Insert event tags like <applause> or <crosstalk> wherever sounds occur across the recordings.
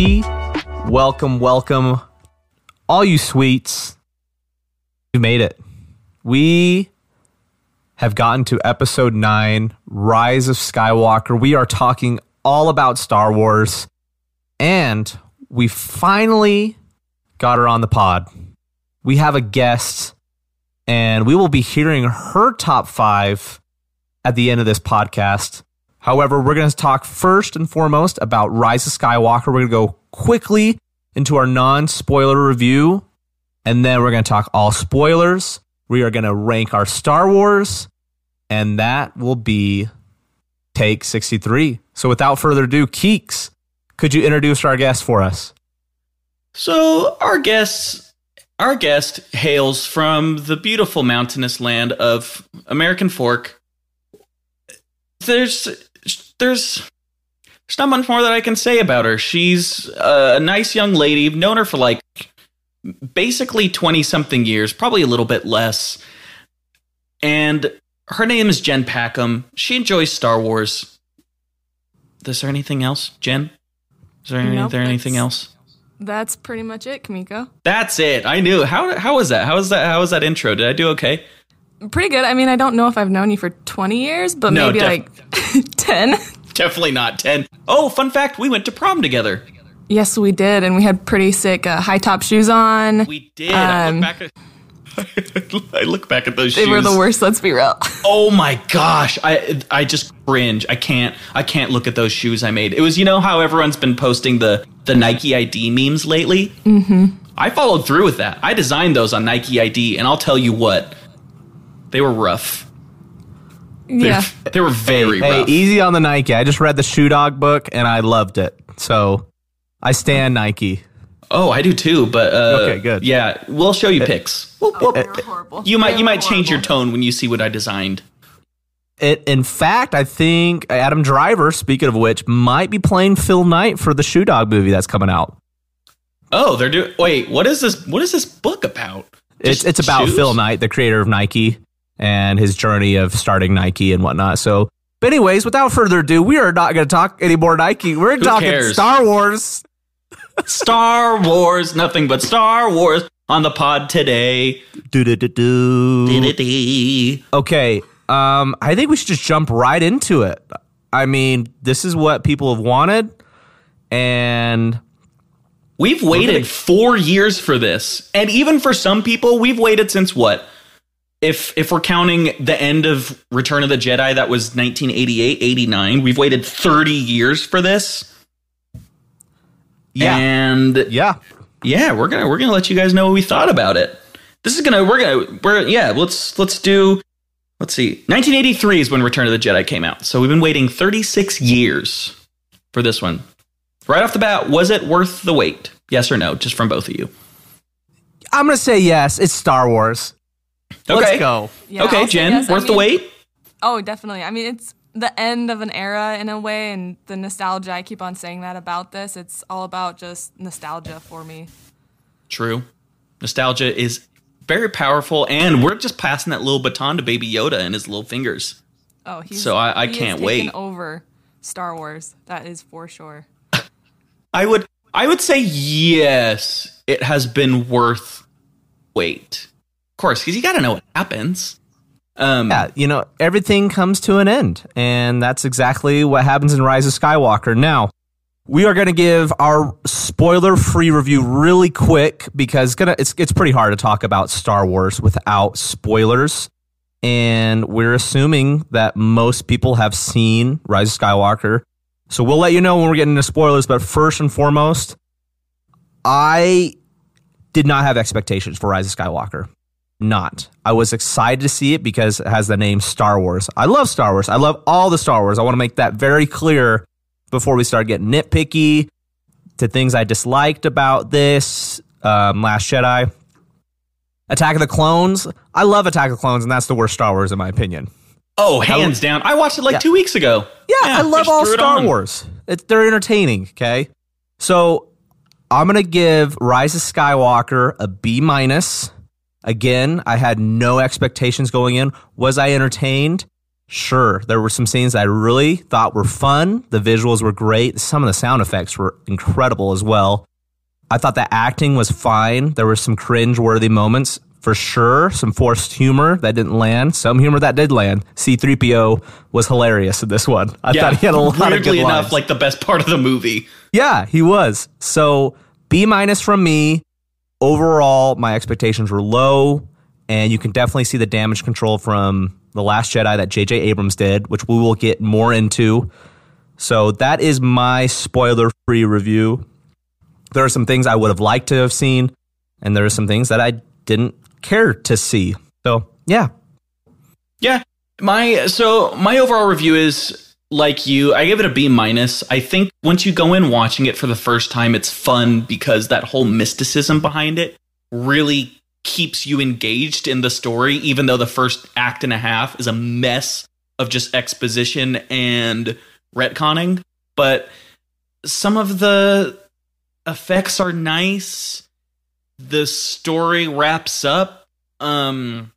63. Welcome, welcome, all you sweets. You made it. We have gotten to episode 9, Rise of Skywalker. We are talking all about Star Wars. And we finally got her on the pod. We have a guest, and we will be hearing her top five at the end of this podcast. However, we're going to talk first and foremost about Rise of Skywalker. We're going to go quickly into our non spoiler review, and then we're going to talk all spoilers. We are going to rank our Star Wars, and that will be take 63. So without further ado, Keeks, could you introduce our guest for us? So our guest, our guest hails from the beautiful mountainous land of American Fork. There's, there's, there's not much more that I can say about her. She's a nice young lady. I've known her for like basically twenty something years, probably a little bit less. And her name is Jen Packham. She enjoys Star Wars. Is there anything else, Jen? Is there, any, Nope, there anything else? That's pretty much it, Kamiko. That's it. I knew. How how was that? How was that? How was that intro? Did I do okay? Pretty good. I mean, I don't know if I've known you for 20 years, but No, maybe def- like <laughs> 10. Definitely not ten. Oh, fun fact: we went to prom together. yes, we did. And we had pretty sick uh, high top shoes on. We did. I Um, look back at. <laughs> I look back at those they shoes. They were the worst, let's be real. <laughs> Oh my gosh! I I just cringe. I can't. I can't look at those shoes I made. It was you know how everyone's been posting the the Nike ID memes lately. Mm-hmm. I followed through with that. I designed those on Nike ID, and I'll tell you what, they were rough. They, yeah. they were very Hey, rough. easy on the Nike. I just read the Shoe Dog book and I loved it. So I stand Nike. Oh, I do too. But uh, Okay, good. Yeah, we'll show you pics. We'll- we'll- They were horrible. you might you were might change your tone when you see what I designed. It, in fact, I think Adam Driver, speaking of which, might be playing Phil Knight for the Shoe Dog movie that's coming out. Oh, they're doing. Wait, what is this? What is this book about? It's it's about shoes? Phil Knight, the creator of Nike, and his journey of starting Nike and whatnot. So, but anyways, without further ado, we are not going to talk any more Nike. We're talking cares? Star Wars. Star Wars, nothing but Star Wars on the pod today. Do do do do. Okay, um, I think we should just jump right into it. I mean, this is what people have wanted, and We've waited four years for this, and even for some people, we've waited since what? If if we're counting the end of Return of the Jedi, that was 1988, 89. We've waited 30 years for this, yeah, and yeah. yeah, we're gonna we're gonna let you guys know what we thought about it. This is gonna we're gonna we're yeah let's let's do let's see 1983 is when Return of the Jedi came out, so we've been waiting 36 years for this one. Right off the bat, was it worth the wait? Yes or no? Just from both of you. I'm gonna say yes. It's Star Wars. Okay. Let's go. Yeah, okay, I'll Jen, yes. I worth the wait. Oh, definitely. I mean, it's the end of an era in a way, and the nostalgia. I keep on saying that about this. It's all about just nostalgia for me. True. Nostalgia is very powerful, and we're just passing that little baton to Baby Yoda and his little fingers. Oh, he's, So I- I he can't wait. over Star Wars. That is for sure. <laughs> I would I would say yes, it has been worth wait. Course, because you got to know what happens. Um, Yeah, you know, everything comes to an end, and that's exactly what happens in Rise of Skywalker. Now, we are going to give our spoiler-free review really quick because it's gonna it's it's pretty hard to talk about Star Wars without spoilers. And we're assuming that most people have seen Rise of Skywalker. So we'll let you know when we're getting into spoilers, but first and foremost, I did not have expectations for Rise of Skywalker not. I was excited to see it because it has the name Star Wars. I love Star Wars. I love all the Star Wars. I want to make that very clear before we start getting nitpicky to things I disliked about this um, Last Jedi. Attack of the Clones. I love Attack of the Clones, and that's the worst Star Wars in my opinion. oh, hands down. I watched it like Yeah. two weeks ago. Yeah, I love all threw it Star. Wars. It's, they're entertaining. Okay, so I'm gonna give Rise of Skywalker a B minus. Again, I had no expectations going in. Was I entertained? Sure, there were some scenes I really thought were fun. The visuals were great. Some of the sound effects were incredible as well. I thought the acting was fine. There were some cringe-worthy moments for sure. Some forced humor that didn't land. Some humor that did land. C-3PO was hilarious in this one. I yeah, thought he had a lot weirdly of good enough, lines. like the best part of the movie. Yeah, he was. So B minus from me. Overall, my expectations were low, and you can definitely see the damage control from the Last Jedi that J.J. Abrams did, which we will get more into. So that is my spoiler-free review. There are some things I would have liked to have seen, and there are some things that I didn't care to see. So yeah, Yeah. My so my overall review is like you. I give it a B minus. I think once you go in watching it for the first time, it's fun because that whole mysticism behind it really keeps you engaged in the story, even though the first act and a half is a mess of just exposition and retconning. But some of the effects are nice. The story wraps up. Um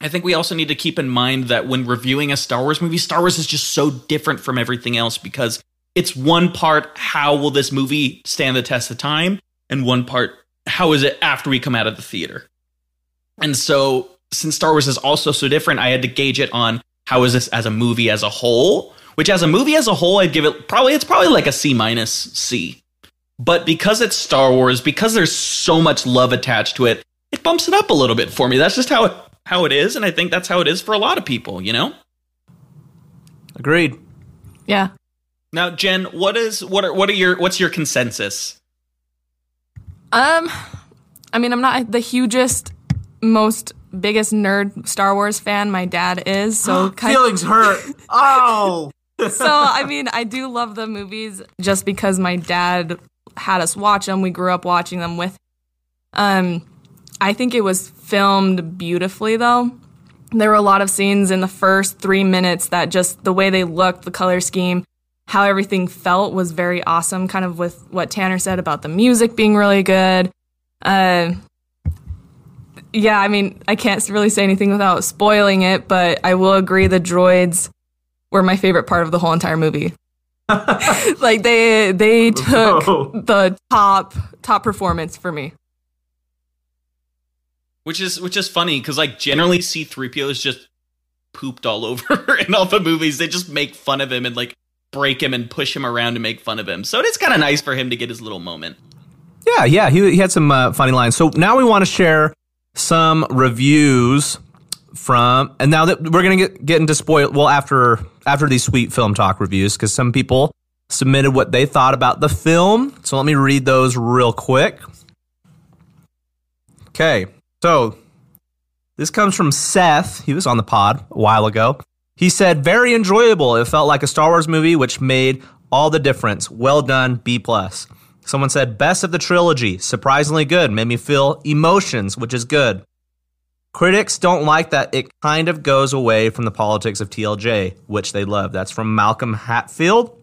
I think we also need to keep in mind that when reviewing a Star Wars movie, Star Wars is just so different from everything else because it's one part how will this movie stand the test of time and one part how is it after we come out of the theater. And so since Star Wars is also so different, I had to gauge it on how is this as a movie as a whole, which as a movie as a whole I'd give it probably it's probably like a C minus C. But because it's Star Wars, because there's so much love attached to it, it bumps it up a little bit for me. That's just how it how it is, and I think that's how it is for a lot of people, you know? agreed. Yeah. Now, Jen, what is what are what are your what's your consensus? Um, I mean, I'm not the hugest, most biggest nerd Star Wars fan. My dad is, so <gasps> kind Feelings hurt. <laughs> Oh. so I mean, I do love the movies just because my dad had us watch them. We grew up watching them with. Um, I think it was filmed beautifully though. There were a lot of scenes in the first three minutes that just the way they looked, the color scheme, how everything felt was very awesome. Kind of with what Tanner said about the music being really good. Uh, yeah, I mean, I can't really say anything without spoiling it, but I will agree the droids were my favorite part of the whole entire movie. <laughs> like they they took Whoa. the top top performance for me. Which is which is funny because like generally C-3PO is just pooped all <laughs> over in all the movies. They just make fun of him and like break him and push him around to make fun of him. So it is kind of nice for him to get his little moment. Yeah, yeah, he, he had some uh, funny lines. So now we want to share some reviews from, and now that we're gonna get get into spoil. Well, after after these sweet film talk reviews, because some people submitted what they thought about the film. So let me read those real quick. Okay, so this comes from Seth. He was on the pod a while ago. He said, "Very enjoyable. It felt like a Star Wars movie, which made all the difference. Well done, B plus." Someone said, "Best of the trilogy. Surprisingly good. Made me feel emotions, which is good." Critics don't like that it kind of goes away from the politics of TLJ, which they love. That's from Malcolm Hatfield.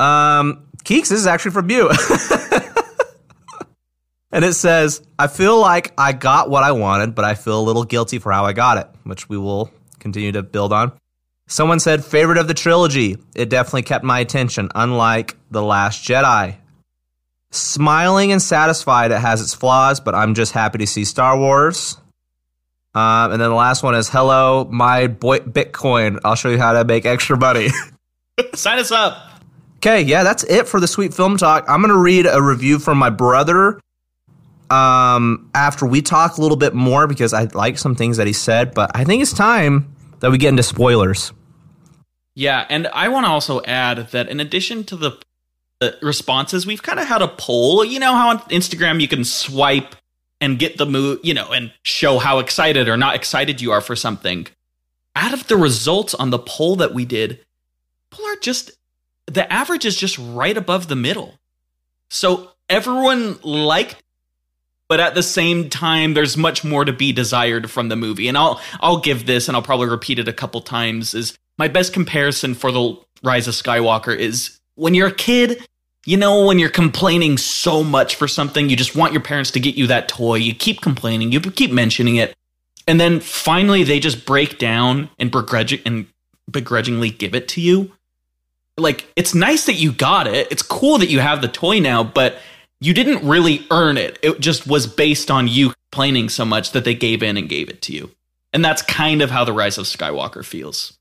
Um, Keeks, this is actually from you. <laughs> and it says, I feel like I got what I wanted, but I feel a little guilty for how I got it, which we will continue to build on. Someone said, favorite of the trilogy. It definitely kept my attention, unlike The Last Jedi. Smiling and satisfied, it has its flaws, but I'm just happy to see Star Wars. Um, and then the last one is, hello, my boy Bitcoin. I'll show you how to make extra money. <laughs> Sign us up. Okay, yeah, that's it for the sweet film talk. I'm gonna read a review from my brother. Um, after we talk a little bit more because I like some things that he said, but I think it's time that we get into spoilers. Yeah, and I want to also add that in addition to the, the responses, we've kind of had a poll. You know how on Instagram you can swipe and get the mood, you know, and show how excited or not excited you are for something. Out of the results on the poll that we did, people are just the average is just right above the middle. So everyone liked but at the same time there's much more to be desired from the movie and i'll i'll give this and i'll probably repeat it a couple times is my best comparison for the rise of skywalker is when you're a kid you know when you're complaining so much for something you just want your parents to get you that toy you keep complaining you keep mentioning it and then finally they just break down and and begrudgingly give it to you. Like it's nice that you got it. It's cool that you have the toy now, but you didn't really earn it. It just was based on you complaining so much that they gave in and gave it to you. And that's kind of how the Rise of Skywalker feels.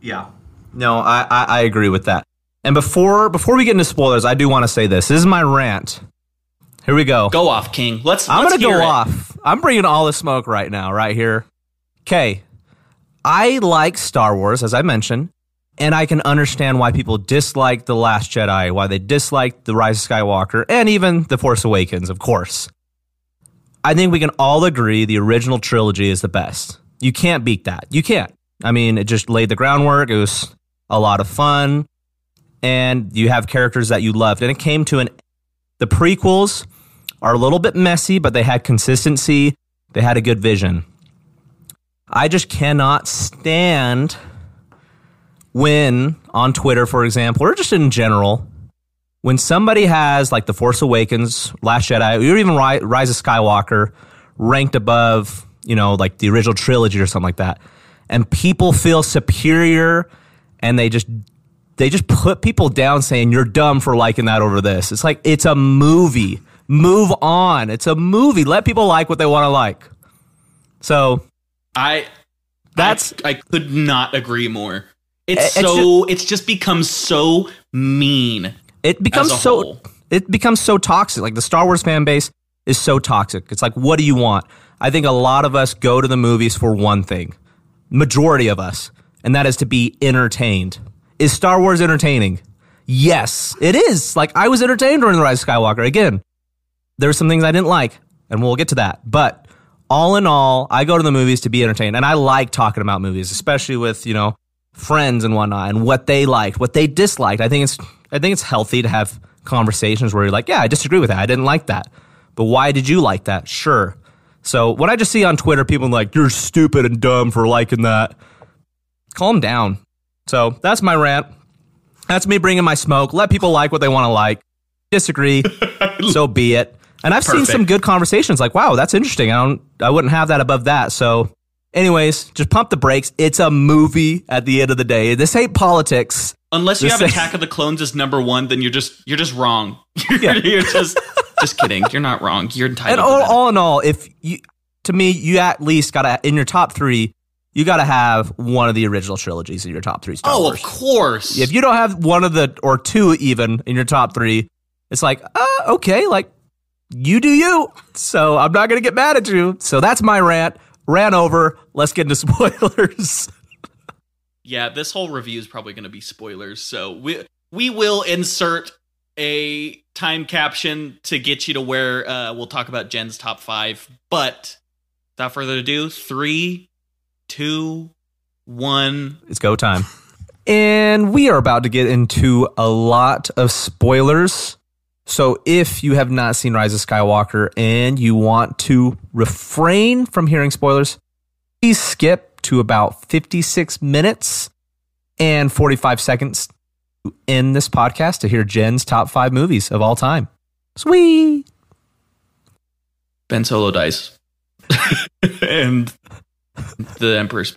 Yeah. No, I, I, I agree with that. And before before we get into spoilers, I do want to say this. This is my rant. Here we go. Go off, King. Let's. I'm let's gonna go it. off. I'm bringing all the smoke right now, right here. Okay, I like Star Wars, as I mentioned, and I can understand why people dislike the Last Jedi, why they dislike the Rise of Skywalker, and even the Force Awakens, of course. I think we can all agree the original trilogy is the best. You can't beat that. You can't. I mean, it just laid the groundwork. It was a lot of fun, and you have characters that you loved. And it came to an. The prequels are a little bit messy, but they had consistency. They had a good vision. I just cannot stand when on Twitter, for example, or just in general, when somebody has like The Force Awakens, Last Jedi, or even Rise of Skywalker ranked above, you know, like the original trilogy or something like that, and people feel superior and they just they just put people down saying you're dumb for liking that over this. It's like it's a movie. Move on. It's a movie. Let people like what they want to like. So I That's- I, I could not agree more. It's, It's so it's just become so mean. it becomes so whole. it becomes so toxic. Like the Star Wars fan base is so toxic. It's like, what do you want? I think a lot of us go to the movies for one thing. Majority of us, and that is to be entertained. Is Star Wars entertaining? Yes, it is. Like I was entertained during the Rise of Skywalker. Again, there's some things I didn't like, and we'll get to that. But all in all, I go to the movies to be entertained, and I like talking about movies, especially with you know friends and whatnot, and what they liked, what they disliked. I think it's I think it's healthy to have conversations where you're like, yeah, I disagree with that. I didn't like that, but why did you like that? Sure. So what I just see on Twitter people like you're stupid and dumb for liking that, calm down. So that's my rant. That's me bringing my smoke. Let people like what they want to like. Disagree, <laughs> so be it. And I've seen some good conversations. Like, wow, that's interesting. I don't, I wouldn't have that above that. So, anyways, just pump the brakes. It's a movie at the end of the day. This ain't politics. Unless you Just have say- Attack of the Clones as number one, then you're just you're just wrong. <laughs> You're, Yeah. you're just just kidding. You're not wrong. You're entitled. And to all, that. all in all, if you, to me, you at least gotta in your top three, you gotta have one of the original trilogies in your top three. Star oh, Wars. of course. If you don't have one of the or two even in your top three, it's like, uh, okay, like you do you. So I'm not gonna get mad at you. So that's my rant. Ran over. Let's get into <laughs> spoilers. yeah, this whole review is probably going to be spoilers. So we we will insert a time caption to get you to where uh, we'll talk about Jen's top five. But without further ado, three, two, one. it's go time. <laughs> And we are about to get into a lot of spoilers. So if you have not seen Rise of Skywalker and you want to refrain from hearing spoilers, please skip to about 56 minutes and 45 seconds to end this podcast to hear Jen's top five movies of all time. Sweet. Ben Solo dies, <laughs> and the Emperor's,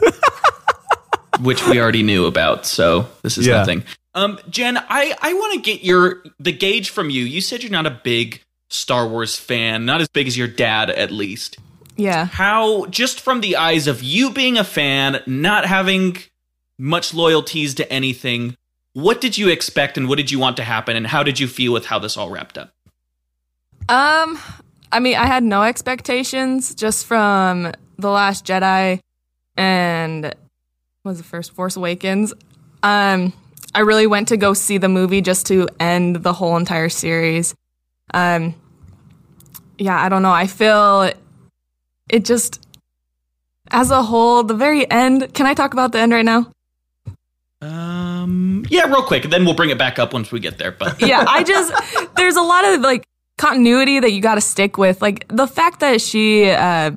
<laughs> which we already knew about. So this is Yeah. nothing. Um, Jen, I I want to get your the gauge from you. You said you're not a big Star Wars fan, not as big as your dad, at least. Yeah. How, just from the eyes of you being a fan, not having much loyalties to anything, what did you expect and what did you want to happen, and how did you feel with how this all wrapped up? Um, I mean, I had no expectations just from The Last Jedi and what was the first Force Awakens. Um, I really went to go see the movie just to end the whole entire series. Um, yeah, I don't know. I feel it just as a whole, the very end. Can I talk about the end right now? Um, yeah, real quick, and then we'll bring it back up once we get there. But <laughs> yeah, I just there's a lot of like continuity that you got to stick with. Like the fact that she uh,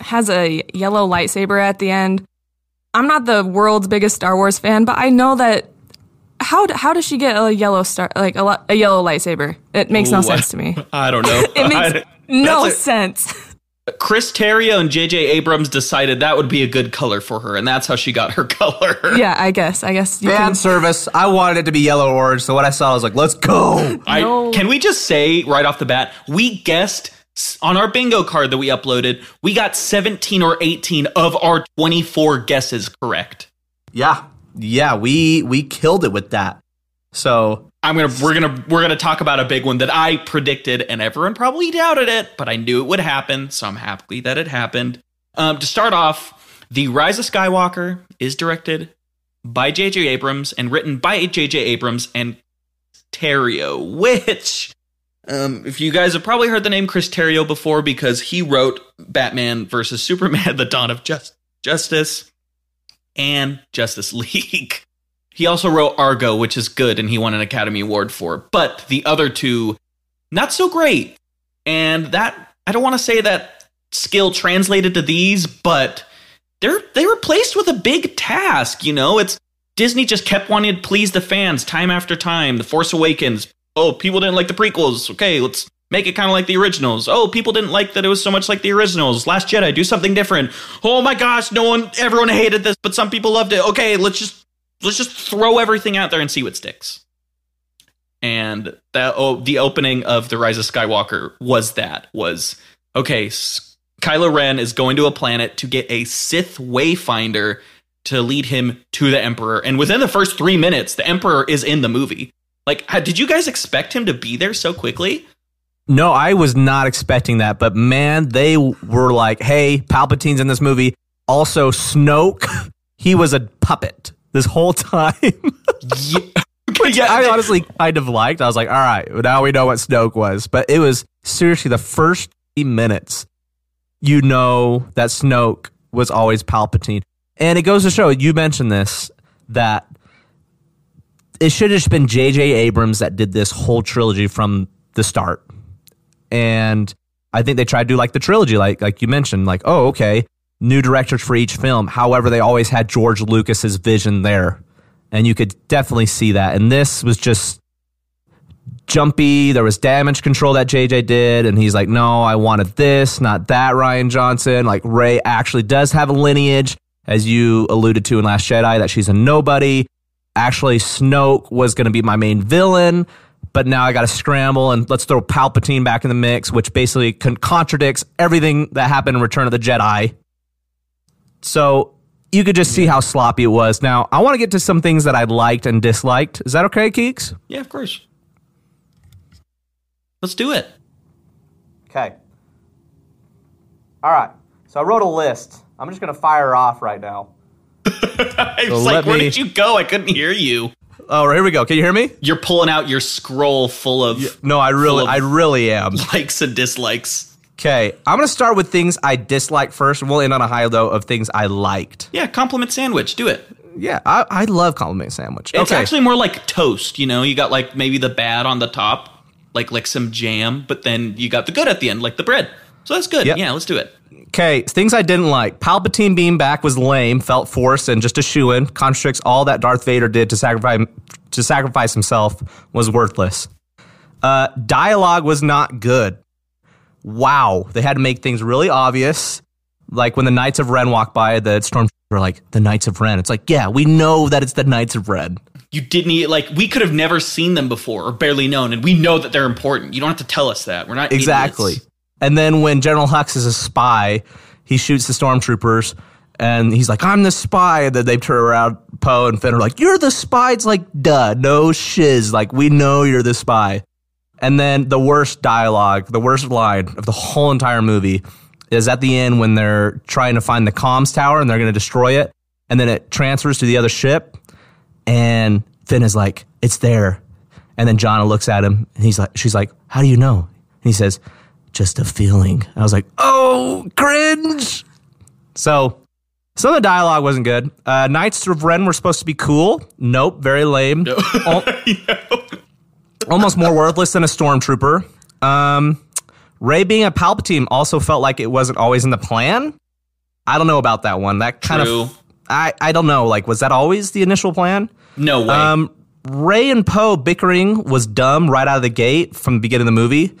has a yellow lightsaber at the end. I'm not the world's biggest Star Wars fan, but I know that how how does she get a yellow star like a, a yellow lightsaber? It makes no sense to me. <laughs> I don't know. It makes <laughs> no a- sense. Chris Terrio and J.J. Abrams decided that would be a good color for her, and that's how she got her <laughs> color. Yeah, I guess. I guess you Fan can. service. I wanted it to be yellow orange, so what I saw I was like, let's go. I, Can we just say right off the bat, we guessed on our bingo card that we uploaded, we got 17 or 18 of our 24 guesses correct. Yeah. Yeah, we we killed it with that. So I'm gonna we're gonna we're gonna talk about a big one that I predicted and everyone probably doubted it, but I knew it would happen, so I'm happy that it happened. Um, to start off, the Rise of Skywalker is directed by J.J. Abrams and written by J.J. Abrams and Terrio, which um, if you guys have probably heard the name Chris Terrio before because he wrote Batman versus Superman: <laughs> The Dawn of Just- Justice and Justice <laughs> League. He also wrote Argo, which is good, and he won an Academy Award for. But the other two, not so great. And that I don't want to say that skill translated to these, but they're they were placed with a big task. You know, it's Disney just kept wanting to please the fans time after time. The Force Awakens. Oh, people didn't like the prequels. Okay, let's make it kind of like the originals. Oh, people didn't like that it was so much like the originals. Last Jedi, do something different. Oh my gosh, no one, everyone hated this, but some people loved it. Okay, let's just let's just throw everything out there and see what sticks. And that oh, the opening of the Rise of Skywalker was that was okay. Kylo Ren is going to a planet to get a Sith Wayfinder to lead him to the Emperor, and within the first three minutes, the Emperor is in the movie. Like, did you guys expect him to be there so quickly? No, I was not expecting that, but man, they were like, "Hey, Palpatine's in this movie." Also, Snoke, <laughs> he was a puppet this whole time. <laughs> Which <laughs> Yeah, I honestly kind of liked. I was like, "All right, now we know what Snoke was." But it was seriously the first minutes, you know that Snoke was always Palpatine, and it goes to show. You mentioned this that it should have just been J.J. Abrams that did this whole trilogy from the start and I think they tried to do like the trilogy, like like you mentioned, like oh okay, new directors for each film. However, they always had George Lucas's vision there, and you could definitely see that. And this was just jumpy. There was damage control that JJ did, and he's like, no, I wanted this, not that. Rian Johnson, like Rey actually does have a lineage, as you alluded to in Last Jedi, that she's a nobody. Actually, Snoke was going to be my main villain but now I got to scramble and let's throw Palpatine back in the mix, which basically con- contradicts everything that happened in Return of the Jedi. So you could just see how sloppy it was. Now, I want to get to some things that I liked and disliked. Is that okay, Keeks? Yeah, of course. Let's do it. Okay. All right. So I wrote a list. I'm just going to fire off right now. <laughs> I So was let like, where me- did you go? I couldn't hear you. Oh, here we go. Can you hear me? You're pulling out your scroll full of No, I really, I really am. likes and dislikes. Okay, I'm gonna start with things I dislike first, and we'll end on a high though of things I liked. Yeah, compliment sandwich. Do it. Yeah, I, I love compliment sandwich. It's okay, actually more like toast. You know, you got like maybe the bad on the top, like like some jam, but then you got the good at the end, like the bread. So that's good. Yep. Yeah, let's do it. Okay, things I didn't like. Palpatine being back was lame, felt forced, and just a shoe in. Contradicts all that Darth Vader did to sacrifice to sacrifice himself was worthless. Uh, dialogue was not good. Wow, they had to make things really obvious. Like when the Knights of Ren walk by, the stormtroopers were like, "The Knights of Ren." It's like, yeah, we know that it's the Knights of Ren. You didn't e- like we could have never seen them before or barely known, and we know that they're important. You don't have to tell us that. We're not Exactly. idiots. And then when General Hux is a spy, he shoots the stormtroopers and he's like, I'm the spy. And then they turn around, Poe and Finn are like, You're the spy. It's like, duh, no shiz. Like, we know you're the spy. And then the worst dialogue, the worst line of the whole entire movie is at the end when they're trying to find the comms tower and they're going to destroy it. And then it transfers to the other ship. And Finn is like, It's there. And then Jannah looks at him and he's like, She's like, How do you know? And he says, Just a feeling. I was like, Oh, cringe. So some of the dialogue wasn't good. Uh, Knights of Ren were supposed to be cool. Nope, very lame. <laughs> Al- <laughs> almost more worthless than a stormtrooper. Um, Rey being a Palpatine also felt like it wasn't always in the plan. I don't know about that one. That kind True. of I I don't know. Like, was that always the initial plan? No way. Um, Rey and Poe bickering was dumb right out of the gate from the beginning of the movie.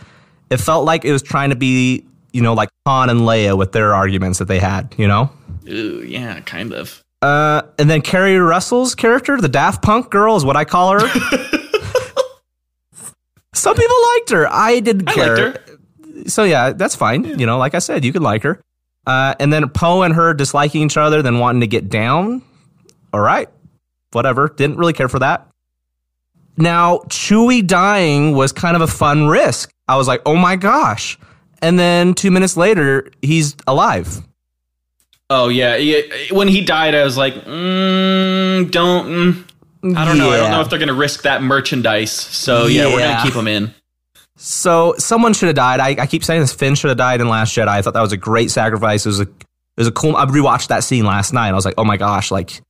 It felt like it was trying to be you know, like Han and Leia with their arguments that they had, you know? Ooh, yeah, kind of. Uh, and then Keri Russell's character, the Daft Punk girl, is what I call her. <laughs> Some people liked her. I didn't I care. her. So yeah, that's fine. You know, like I said, you could like her. Uh, and then Poe and her disliking each other, then wanting to get down. All right, whatever. Didn't really care for that. Now, Chewie dying was kind of a fun risk. I was like, oh my gosh. And then two minutes later, he's alive. Oh yeah, yeah. When he died, I was like, mm, don't. Mm, I don't know. I don't know if they're gonna risk that merchandise. So yeah, we're gonna keep him in. So someone should have died. I, I keep saying this. Finn should have died in Last Jedi. I thought that was a great sacrifice. It was a it was a cool. I rewatched that scene last night. I was like, oh my gosh, like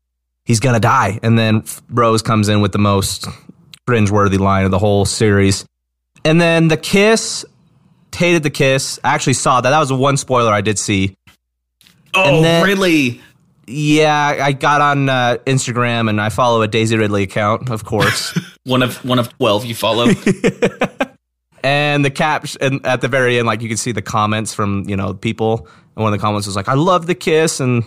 he's gonna die. And then Rose comes in with the most cringeworthy line of the whole series. And then the kiss. Hated the kiss. I actually saw that. That was one spoiler I did see. Oh then- really? Yeah, I got on uh, Instagram and I follow a Daisy Ridley account, of course. <laughs> One of one of twelve you follow. <laughs> And the cap and at the very end, like you can see the comments from you know people. And one of the comments was like, "I love the kiss," and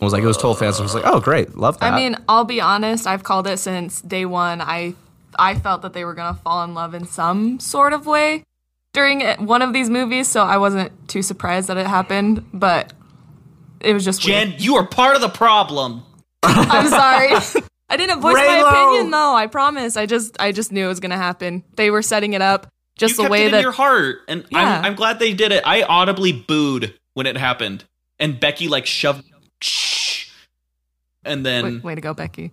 I was like, "It was total fans." I was like, "Oh, great, love that." I mean, I'll be honest. I've called it since day one. I I felt that they were gonna fall in love in some sort of way during one of these movies, so I wasn't too surprised that it happened. But it was just weird. Jen, you are part of the problem. <laughs> I'm sorry. <laughs> I didn't voice my opinion though. I promise. I just I just knew it was gonna happen. They were setting it up just you the kept way it in that your heart, and Yeah. I'm, I'm glad they did it. I audibly booed when it happened, and Becky like shoved, shh, and then way, way to go, Becky.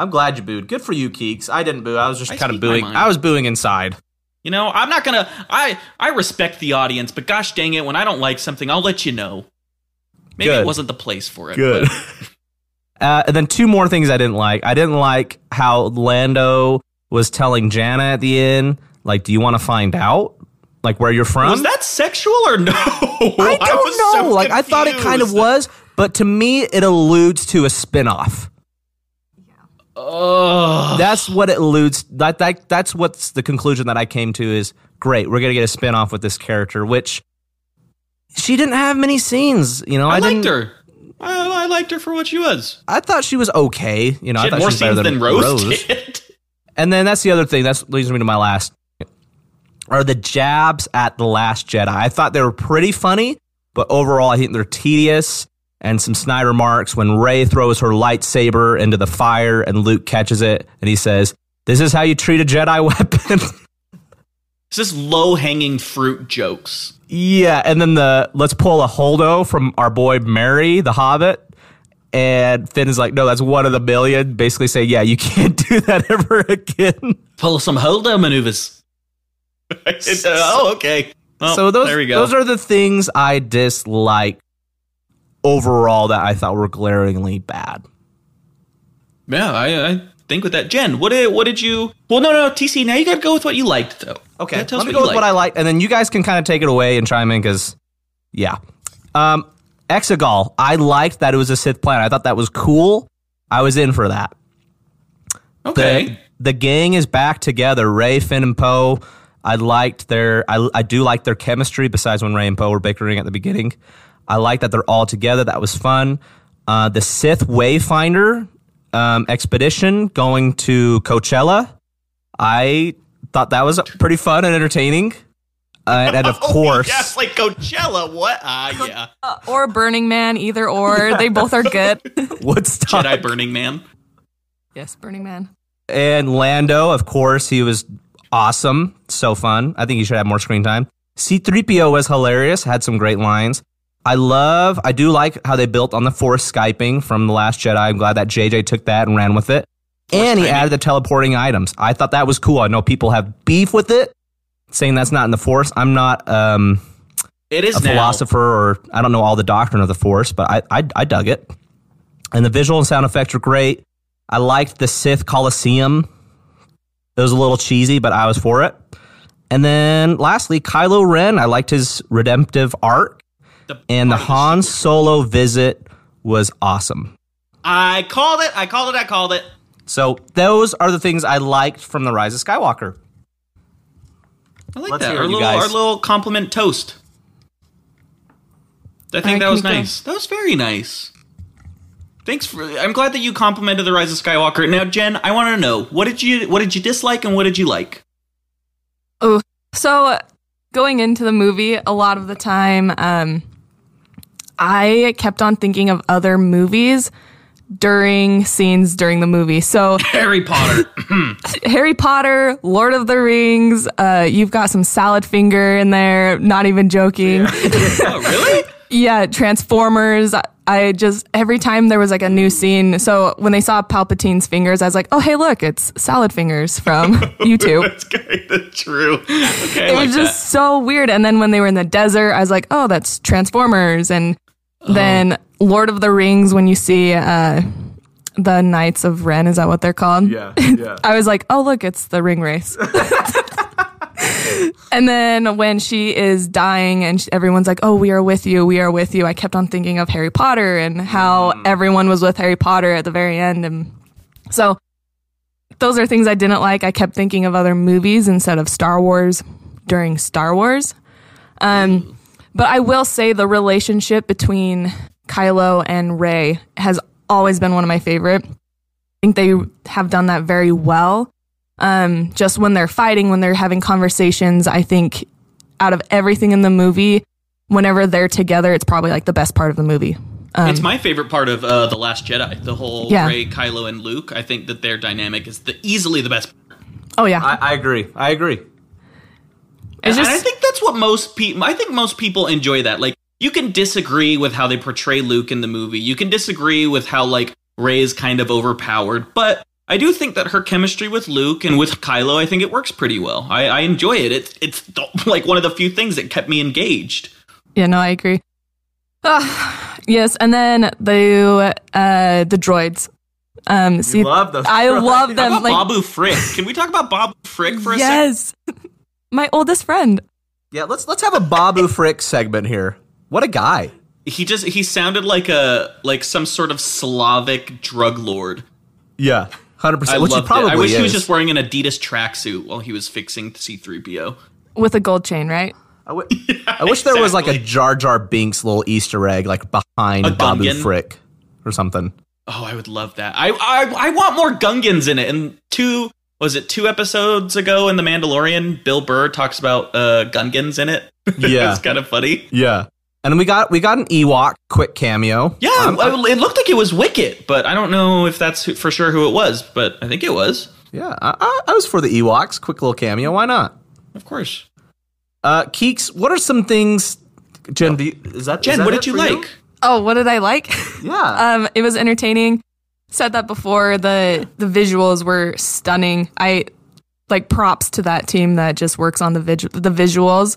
I'm glad you booed. Good for you, Keeks. I didn't boo. I was just I kind of booing. I was booing inside. you know I'm not gonna. I I respect the audience, but gosh dang it, when I don't like something, I'll let you know. Maybe Good. it wasn't the place for it. Good. <laughs> Uh, and then two more things I didn't like. I didn't like how Lando was telling Jannah at the end, like, "Do you want to find out, like, where you're from?" was that sexual or no? <laughs> <laughs> I don't was know. so like I thought it kind of was, but to me it alludes to a spin-off. That's what it alludes that, that that's what's the conclusion that I came to is great, we're going to get a spin-off with this character which she didn't have many scenes, you know. I, I, liked her. I, I liked her for what she was. I thought she was okay, you know. She I had thought more she was better scenes than, than Rose, did. And then that's the other thing. That leads me to my last. Are the jabs at the Last Jedi? I thought they were pretty funny, but overall, I think they're tedious. And some snide remarks when Rey throws her lightsaber into the fire and Luke catches it and he says, "This is how you treat a Jedi <laughs> weapon." It's just low hanging fruit jokes. yeah, and then the let's pull a holdo from our boy Merry, the Hobbit. And Finn is like, no, that's one of the million. Basically saying, yeah, you <laughs> can't do that ever again. Pull some holdo maneuvers. It's, <laughs> uh, oh, okay. Well, so those there we go. those are the things I dislike overall that I thought were glaringly bad. yeah, I, I think with that. Jen, what did what did you? Well, no, no, TC. Now you got to go with what you liked, though. Yeah, tell let me go with what I liked. like, and then you guys can kind of take it away and chime in because, yeah, um, Exegol. I liked that it was a Sith planet. I thought that was cool. I was in for that. Okay. The, the gang is back together. Rey, Finn, and Poe. I liked their. I, I do like their chemistry. Besides when Rey and Poe were bickering at the beginning, I like that they're all together. That was fun. Uh, the Sith Wayfinder um, expedition going to Coachella. I thought that was pretty fun and entertaining. Uh, and of <laughs> course, Oh, yes, like Coachella. What? Ah, yeah. <laughs> Uh, or Burning Man, either or. <laughs> They both are good. Woodstock Jedi Burning Man. yes, Burning Man. and Lando. Of course, he was awesome. So fun. I think he should have more screen time. C3PO was hilarious, had some great lines. I love, I do like how they built on the Force Skyping from The Last Jedi. I'm glad that JJ took that and ran with it. and he timing. added the teleporting items. I thought that was cool. I know people have beef with it, saying that's not in the Force. I'm not um, It is a now. philosopher or I don't know all the doctrine of the Force, but I, I, I dug it. And the visual and sound effects were great. I liked the Sith Coliseum. It was a little cheesy, but I was for it. And then lastly, Kylo Ren. I liked his redemptive arc. The And the Han super- Solo visit was awesome. I called it. I called it. I called it. So those are the things I liked from The Rise of Skywalker. I like Let's that. Our you little, guys. our little compliment toast. I think I that was can go. nice. That was very nice. Thanks for. I'm glad that you complimented the Rise of Skywalker. Now, Jen, I want to know what did you what did you dislike and what did you like? Oh, so going into the movie, a lot of the time, um, I kept on thinking of other movies during scenes during the movie. So <laughs> Harry Potter. <laughs> <clears throat> Harry Potter, Lord of the Rings, uh, you've got some salad finger in there. Not even joking. <laughs> oh, really? Yeah, Transformers. I- just every time there was like a new scene. So when they saw Palpatine's fingers, I was like, "Oh, hey, look, it's salad fingers from YouTube." That's kind of true. Okay, it like was just so weird. And then when they were in the desert, I was like, "Oh, that's Transformers." And then Lord of the Rings, when you see uh, the Knights of Ren, is that what they're called? Yeah, yeah. <laughs> I was like, "Oh, look, it's the Ringwraiths." <laughs> and then when she is dying and sh- everyone's like, "Oh, we are with you. We are with you." I kept on thinking of Harry Potter and how everyone was with Harry Potter at the very end and so those are things I didn't like. I kept thinking of other movies instead of Star Wars during Star Wars. Um, but I will say the relationship between Kylo and Rey has always been one of my favorite. I think they have done that very well. Um, just when they're fighting, when they're having conversations, I think out of everything in the movie, whenever they're together, it's probably like the best part of the movie. it's my favorite part of uh, the Last Jedi. The whole Yeah. Rey, Kylo, and Luke. I think that their dynamic is the easily the best. Oh yeah, I, I agree. I agree. It's and just I think that's what most people. I think most people enjoy that. Like, you can disagree with how they portray Luke in the movie. You can disagree with how like Rey is kind of overpowered, but I do think that her chemistry with Luke and with Kylo, I think it works pretty well. I, I enjoy it. It's it's the- <laughs> like one of the few things that kept me engaged. Yeah, no, I agree. Ah, yes, and then the uh, the droids. Um, see, love those I droids. love How them. about Like, Babu Frick? Can we talk about Babu Frick for a second? yes, <laughs> my oldest friend. Yeah, let's let's have a Babu <laughs> Frick segment here. What a guy. He just he sounded like a like some sort of Slavic drug lord. Yeah, hundred I percent. Which he probably it. I wish is. he was just wearing an Adidas tracksuit while he was fixing C3PO. with a gold chain, right? I wish there was like a. Jar Jar Binks little Easter egg like behind A Babu Gungan? Frick or something. Oh, I would love that. I I, I want more Gungans in it. And two was it two episodes ago in The Mandalorian, Bill Burr talks about uh, Gungans in it. <laughs> Yeah. it's kind of funny. Yeah, and we got we got an Ewok quick cameo. Yeah, Um, I- it looked like it was Wicket, but I don't know if that's who- for sure who it was. But I think it was, yeah. I, I, I was for the Ewoks. Quick little cameo. Why not? of course. Uh, Keeks, what are some things? Jen, do you, is that Jen, that what did you for like? Oh, what did I like? Yeah, <laughs> um, it was entertaining. Said that before. The the visuals were stunning. I like props to that team that just works on the vid- the visuals.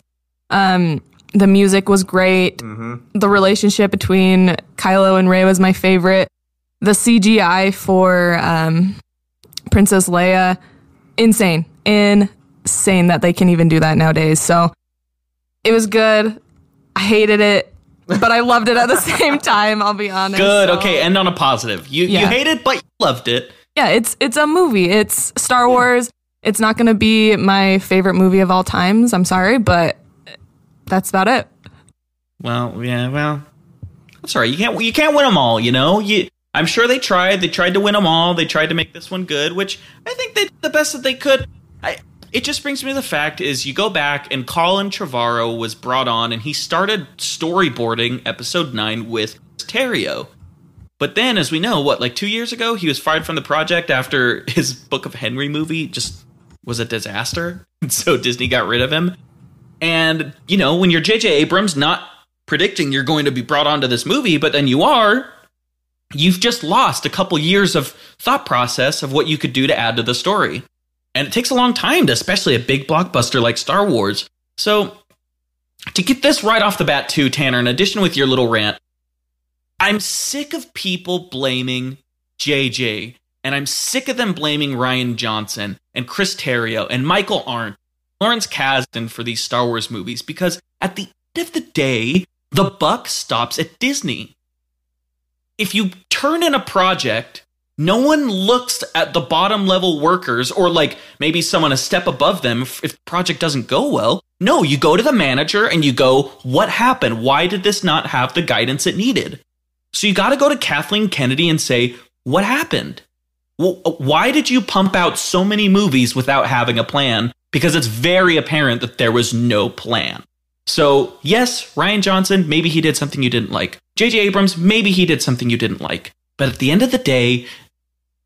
Um, the music was great. The relationship between Kylo and Rey was my favorite. The CGI for um, Princess Leia, insane, insane that they can even do that nowadays. So it was good. I hated it, but I loved it at the <laughs> same time. I'll be honest. Good. So- Okay, end on a positive. You you hate it, but you loved it. yeah, it's it's a movie. It's Star Wars. It's not going to be my favorite movie of all times. I'm sorry, but that's about it. Well, yeah, well, I'm sorry. You can't you can't win them all. You know, you. I'm sure they tried. They tried to win them all. They tried to make this one good, which I think they did the best that they could. I. It just brings me to the fact is you go back and Colin Trevorrow was brought on and he started storyboarding episode nine with Terrio. But then, as we know, what like two years ago, he was fired from the project after his Book of Henry movie just was a disaster. <laughs> So Disney got rid of him. And, you know, when you're JJ Abrams, not predicting you're going to be brought onto this movie, but then you are, you've just lost a couple years of thought process of what you could do to add to the story. And it takes a long time to, especially a big blockbuster like Star Wars. So, to get this right off the bat, too, Tanner, in addition with your little rant, I'm sick of people blaming JJ, and I'm sick of them blaming Rian Johnson and Chris Terrio and Michael Arndt Lawrence Kasdan for these Star Wars movies because at the end of the day, the buck stops at Disney. If you turn in a project No one looks at the bottom level workers or like maybe someone a step above them if, project doesn't go well. No, you go to the manager and you go, what happened? Why did this not have the guidance it needed? So you got to go to Kathleen Kennedy and say, what happened? Well, why did you pump out so many movies without having a plan? Because it's very apparent that there was no plan. So, yes, Rian Johnson, maybe he did something you didn't like. J.J. Abrams, maybe he did something you didn't like. But at the end of the day,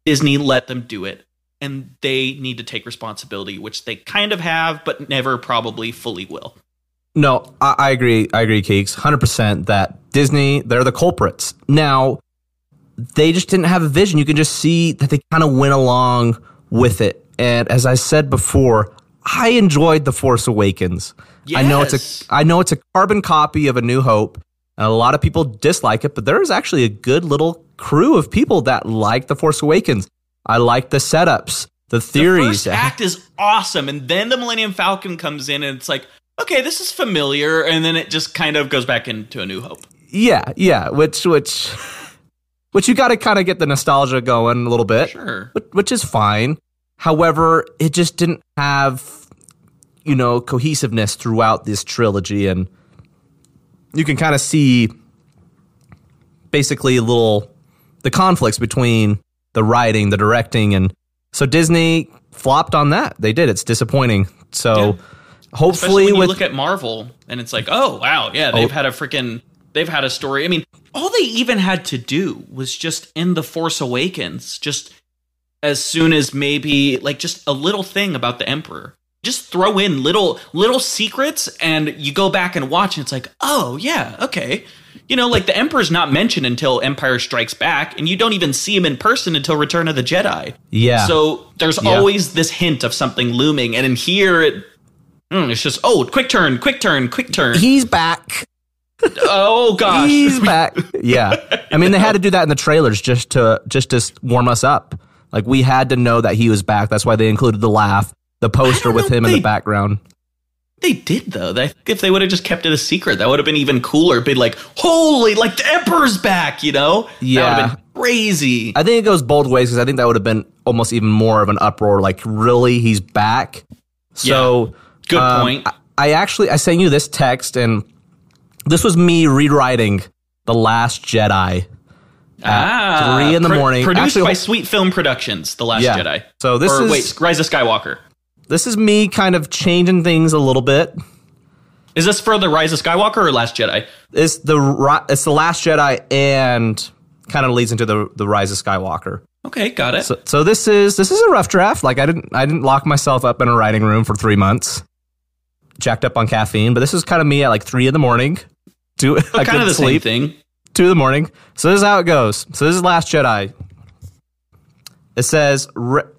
Disney let them do it. And they need to take responsibility, which they kind of have, but never probably fully will. No, I, I agree. I agree, Keeks. 100% that Disney, they're the culprits. Now, they just didn't have a vision. You can just see that they kind of went along with it. And as I said before, I enjoyed The Force Awakens. Yes. I know it's a I know it's a carbon copy of A New Hope. And a lot of people dislike it, but there's actually a good little crew of people that like The Force Awakens. I like the setups, the theories. The <laughs> act is awesome, and then the Millennium Falcon comes in, and it's like, okay, this is familiar, and then it just kind of goes back into A New Hope. Yeah, yeah, which which which you got to kind of get the nostalgia going a little bit, Sure. which, which is fine. However, it just didn't have you know cohesiveness throughout this trilogy, and you can kind of see basically a little the conflicts between the writing, the directing, and so Disney flopped on that. They did. It's disappointing. So Yeah. hopefully, Especially when you look at Marvel, and it's like, oh wow, yeah, they've Oh. had a freaking, they've had a story. I mean, all they even had to do was just in the Force Awakens, just as soon as maybe like just a little thing about the Emperor. Just throw in little little secrets, and you go back and watch, and it's like, oh yeah, okay. You know, like the Emperor's not mentioned until Empire Strikes Back, and you don't even see him in person until Return of the Jedi. yeah, So there's Yeah. always this hint of something looming, and in here, it, mm, it's just oh, quick turn, quick turn, quick turn. he's back. oh gosh, He's back. Yeah. I mean, they had to do that in the trailers just to just to warm us up. Like we had to know that he was back. That's why they included the laugh, the poster with him if in the background. they did though. They, if they would have just kept it a secret, that would have been even cooler. Been like, holy, like the Emperor's back, you know? that would Yeah. have been crazy. I think it goes both ways because I think that would have been almost even more of an uproar. Like, really, he's back. So Good um, point. I, I actually I sent you this text, and this was me rewriting the Last Jedi. ah, three in the morning. Produced Actually, by Sweet Film Productions, The Last Yeah. Jedi. So this or is- wait, Rise of Skywalker. This is me kind of changing things a little bit. Is this for the Rise of Skywalker or Last Jedi? It's the it's the Last Jedi and kind of leads into the the Rise of Skywalker. Okay, got it. So, so this is this is a rough draft. Like I didn't I didn't lock myself up in a writing room for three months, jacked up on caffeine. But this is kind of me at like three in the morning. Do <laughs> kind of the sleep. same thing. two in the morning. So this is how it goes. So this is Last Jedi. It says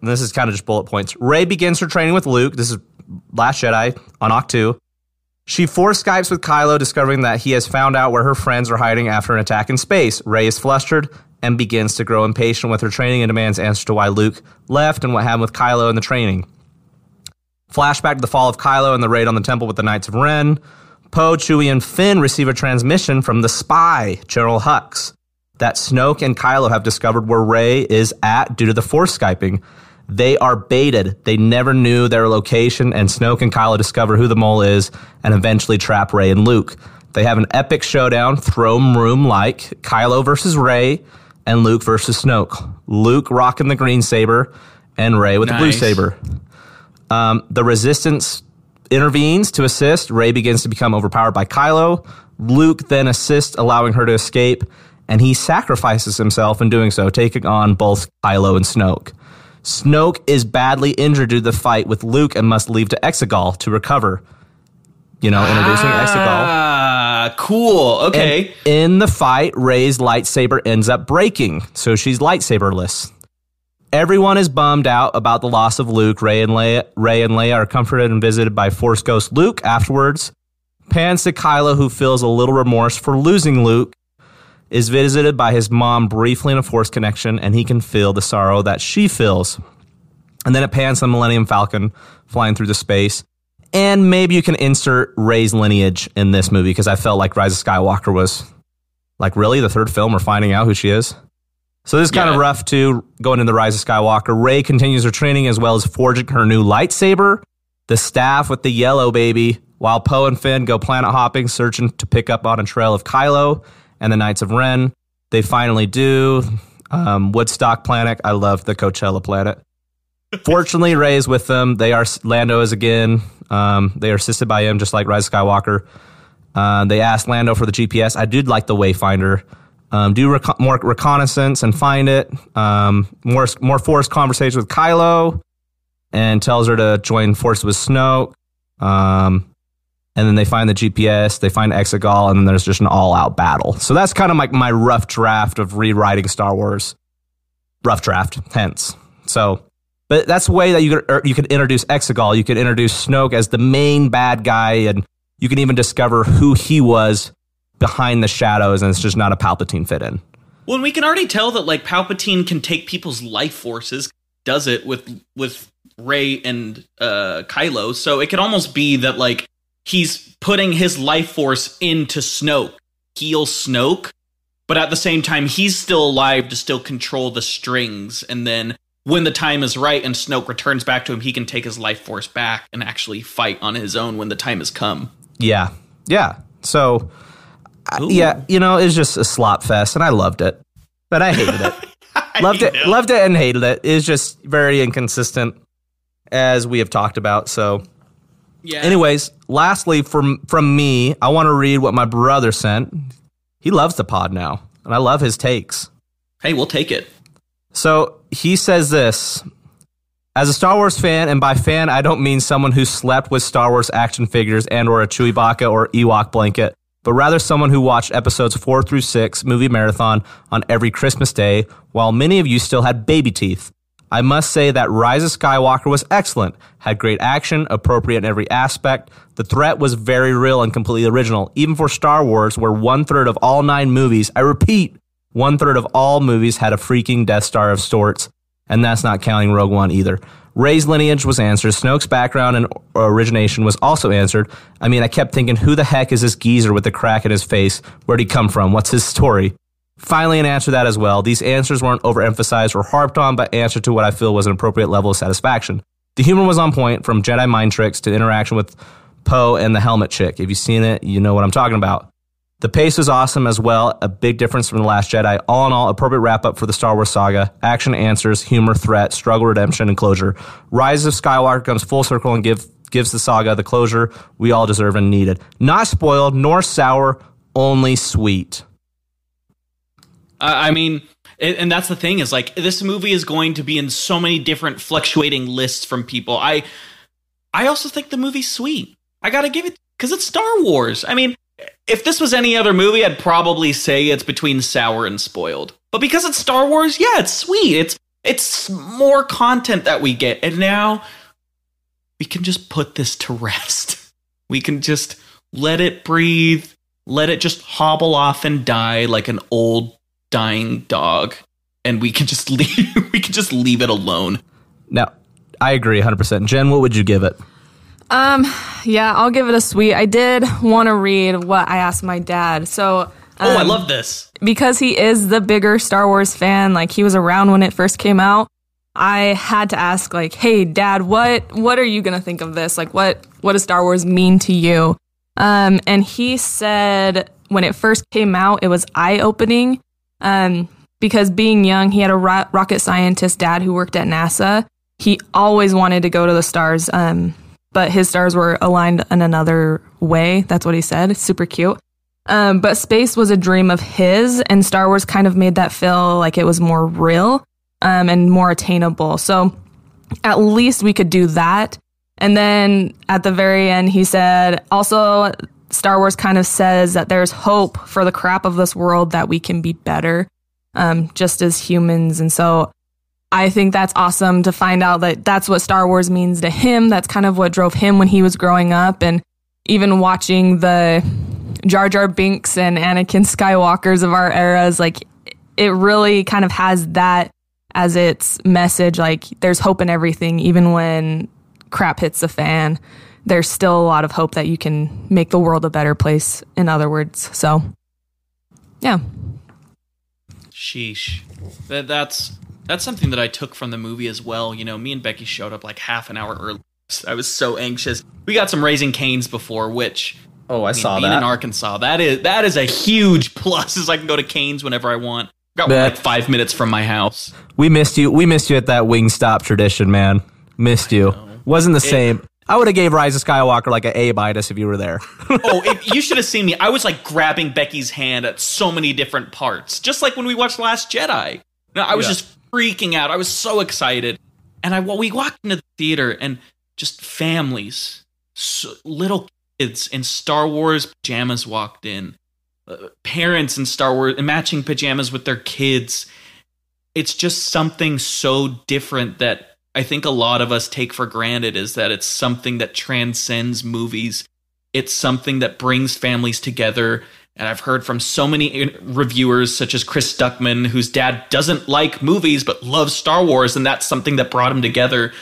this is kind of just bullet points. Rey begins her training with Luke. This is Last Jedi on Ahch-To. She force Skypes with Kylo, discovering that he has found out where her friends are hiding after an attack in space. Rey is flustered and begins to grow impatient with her training and demands answers to why Luke left and what happened with Kylo in the training. Flashback to the fall of Kylo and the raid on the temple with the Knights of Ren. Poe, Chewie, and Finn receive a transmission from the spy, General Hux, that Snoke and Kylo have discovered where Rey is at due to the Force Skyping. They are baited. They never knew their location, and Snoke and Kylo discover who the mole is and eventually trap Rey and Luke. They have an epic showdown, throne room like Kylo versus Rey and Luke versus Snoke. Luke rocking the green saber and Rey with the blue saber. Um, the resistance intervenes to assist. Rey begins to become overpowered by Kylo. Luke then assists, allowing her to escape, and he sacrifices himself in doing so, taking on both Kylo and Snoke. Snoke is badly injured due to the fight with Luke and must leave to Exegol to recover. You know, introducing Exegol. Ah, cool. Okay. And in the fight, Rey's lightsaber ends up breaking, so she's lightsaberless. Everyone is bummed out about the loss of Luke. Rey and Leia, Rey and Leia are comforted and visited by Force Ghost Luke afterwards. Pans to Kylo, who feels a little remorse for losing Luke, is visited by his mom briefly in a Force connection, and he can feel the sorrow that she feels. And then it pans the Millennium Falcon flying through the space. And maybe you can insert Rey's lineage in this movie because I felt like Rise of Skywalker was like really the third film we're finding out who she is. So this is kind of rough too, going into the Rise of Skywalker. Rey continues her training as well as forging her new lightsaber, the staff with the yellow baby, while Poe and Finn go planet hopping, searching to pick up on a trail of Kylo and the Knights of Ren. They finally do. Um, Woodstock planet. I love the Coachella planet. <laughs> Fortunately, Rey is with them. They are Lando is again. Um, they are assisted by him, just like Rise of Skywalker. Uh, they asked Lando for the GPS. I did like the Wayfinder. Um, do reco- more reconnaissance and find it. Um, more more forced conversation with Kylo, and tells her to join forces with Snoke. Um, and then they find the GPS. They find Exegol, and then there's just an all out battle. So that's kind of like my rough draft of rewriting Star Wars. Rough draft, hence. So, but that's the way that you could er, you could introduce Exegol. You could introduce Snoke as the main bad guy, and you can even discover who he was behind the shadows, and it's just not a Palpatine fit in. Well, and we can already tell that like Palpatine can take people's life forces, does it with with Rey and uh Kylo. So it could almost be that like he's putting his life force into Snoke, heal Snoke, but at the same time he's still alive to still control the strings and then when the time is right and Snoke returns back to him, he can take his life force back and actually fight on his own when the time has come. Yeah, yeah. So, Ooh. yeah, you know, it's just a slop fest, and I loved it, but I hated it. <laughs> loved it, loved it, and hated it. It's just very inconsistent, as we have talked about. So, Yeah. anyways, lastly, from from me, I want to read what my brother sent. He loves the pod now, and I love his takes. hey, we'll take it. So he says this As a Star Wars fan, and by fan I don't mean someone who slept with Star Wars action figures and or a Chewbacca or Ewok blanket, but rather someone who watched episodes 4 through 6 movie marathon on every Christmas day, while many of you still had baby teeth. I must say that Rise of Skywalker was excellent, had great action, appropriate in every aspect. The threat was very real and completely original, even for Star Wars, where one third of all nine movies, I repeat, one third of all movies had a freaking Death Star of sorts, and that's not counting Rogue One either. Rey's lineage was answered. Snoke's background and origination was also answered. I mean, I kept thinking, who the heck is this geezer with the crack in his face? Where'd he come from? What's his story? Finally, an answer to that as well. These answers weren't overemphasized or harped on, but answered to what I feel was an appropriate level of satisfaction. The humor was on point, from Jedi mind tricks to interaction with Poe and the helmet chick. If you've seen it, you know what I'm talking about. The pace was awesome as well, a big difference from The Last Jedi. All in all, appropriate wrap up for the Star Wars saga. Action answers, humor, threat, struggle, redemption, and closure. Rise of Skywalker comes full circle and give, gives the saga the closure we all deserve and needed. Not spoiled, nor sour, only sweet. I mean, and and that's the thing is like this movie is going to be in so many different fluctuating lists from people. I I also think the movie's sweet. I got to give it cuz it's Star Wars. I mean, if this was any other movie, I'd probably say it's between sour and spoiled. But because it's Star Wars, yeah, it's sweet. It's it's more content that we get. And now we can just put this to rest. <laughs> We can just let it breathe, let it just hobble off and die like an old dying dog and we can just <laughs> leave we can just leave it alone. Now, I agree 100%. Jen, what would you give it? Um, yeah, I'll give it a sweet. I did want to read what I asked my dad. So, Oh, I um, love this. because he is the bigger Star Wars fan, like he was around when it first came out. I had to ask, like, "Hey, Dad, what what are you gonna think of this? Like, what what does Star Wars mean to you?" Um, and he said when it first came out, it was eye opening. Um, because being young, he had a ro- rocket scientist dad who worked at NASA. He always wanted to go to the stars, um, but his stars were aligned in another way. That's what he said. It's super cute. Um, but space was a dream of his, and Star Wars kind of made that feel like it was more real um, and more attainable. So at least we could do that. And then at the very end, he said, also, Star Wars kind of says that there's hope for the crap of this world that we can be better um, just as humans. And so I think that's awesome to find out that that's what Star Wars means to him. That's kind of what drove him when he was growing up. And even watching the Jar Jar Binks and Anakin Skywalkers of our eras, like it really kind of has that as its message. Like there's hope in everything, even when crap hits the fan. There's still a lot of hope that you can make the world a better place, in other words. So, yeah. Sheesh. That, that's that's something that I took from the movie as well. You know, me and Becky showed up like half an hour early. I was so anxious. We got some Raising Canes before, which Oh, I, I mean, being in Arkansas, that is that is a huge <laughs> plus. Is I can go to Canes whenever I want. Got Bet. like five minutes from my house. We missed you. We missed you at that Wingstop tradition, man. Missed you. Wasn't the same. I would have gave Rise of Skywalker like an A minus if you were there. <laughs> Oh, you should have seen me. I was like grabbing Becky's hand at so many different parts, just like when we watched Last Jedi. No, I was Yeah. just freaking out. I was so excited, and I well, we walked into the theater and just families, so, little kids in Star Wars pajamas walked in, uh, parents in Star Wars matching pajamas with their kids. It's just something so different that I think a lot of us take for granted is that it's something that transcends movies it's something that brings families together. And I've heard from so many reviewers, such as Chris Stuckmann, whose dad doesn't like movies but loves Star Wars, and that's something that brought him together.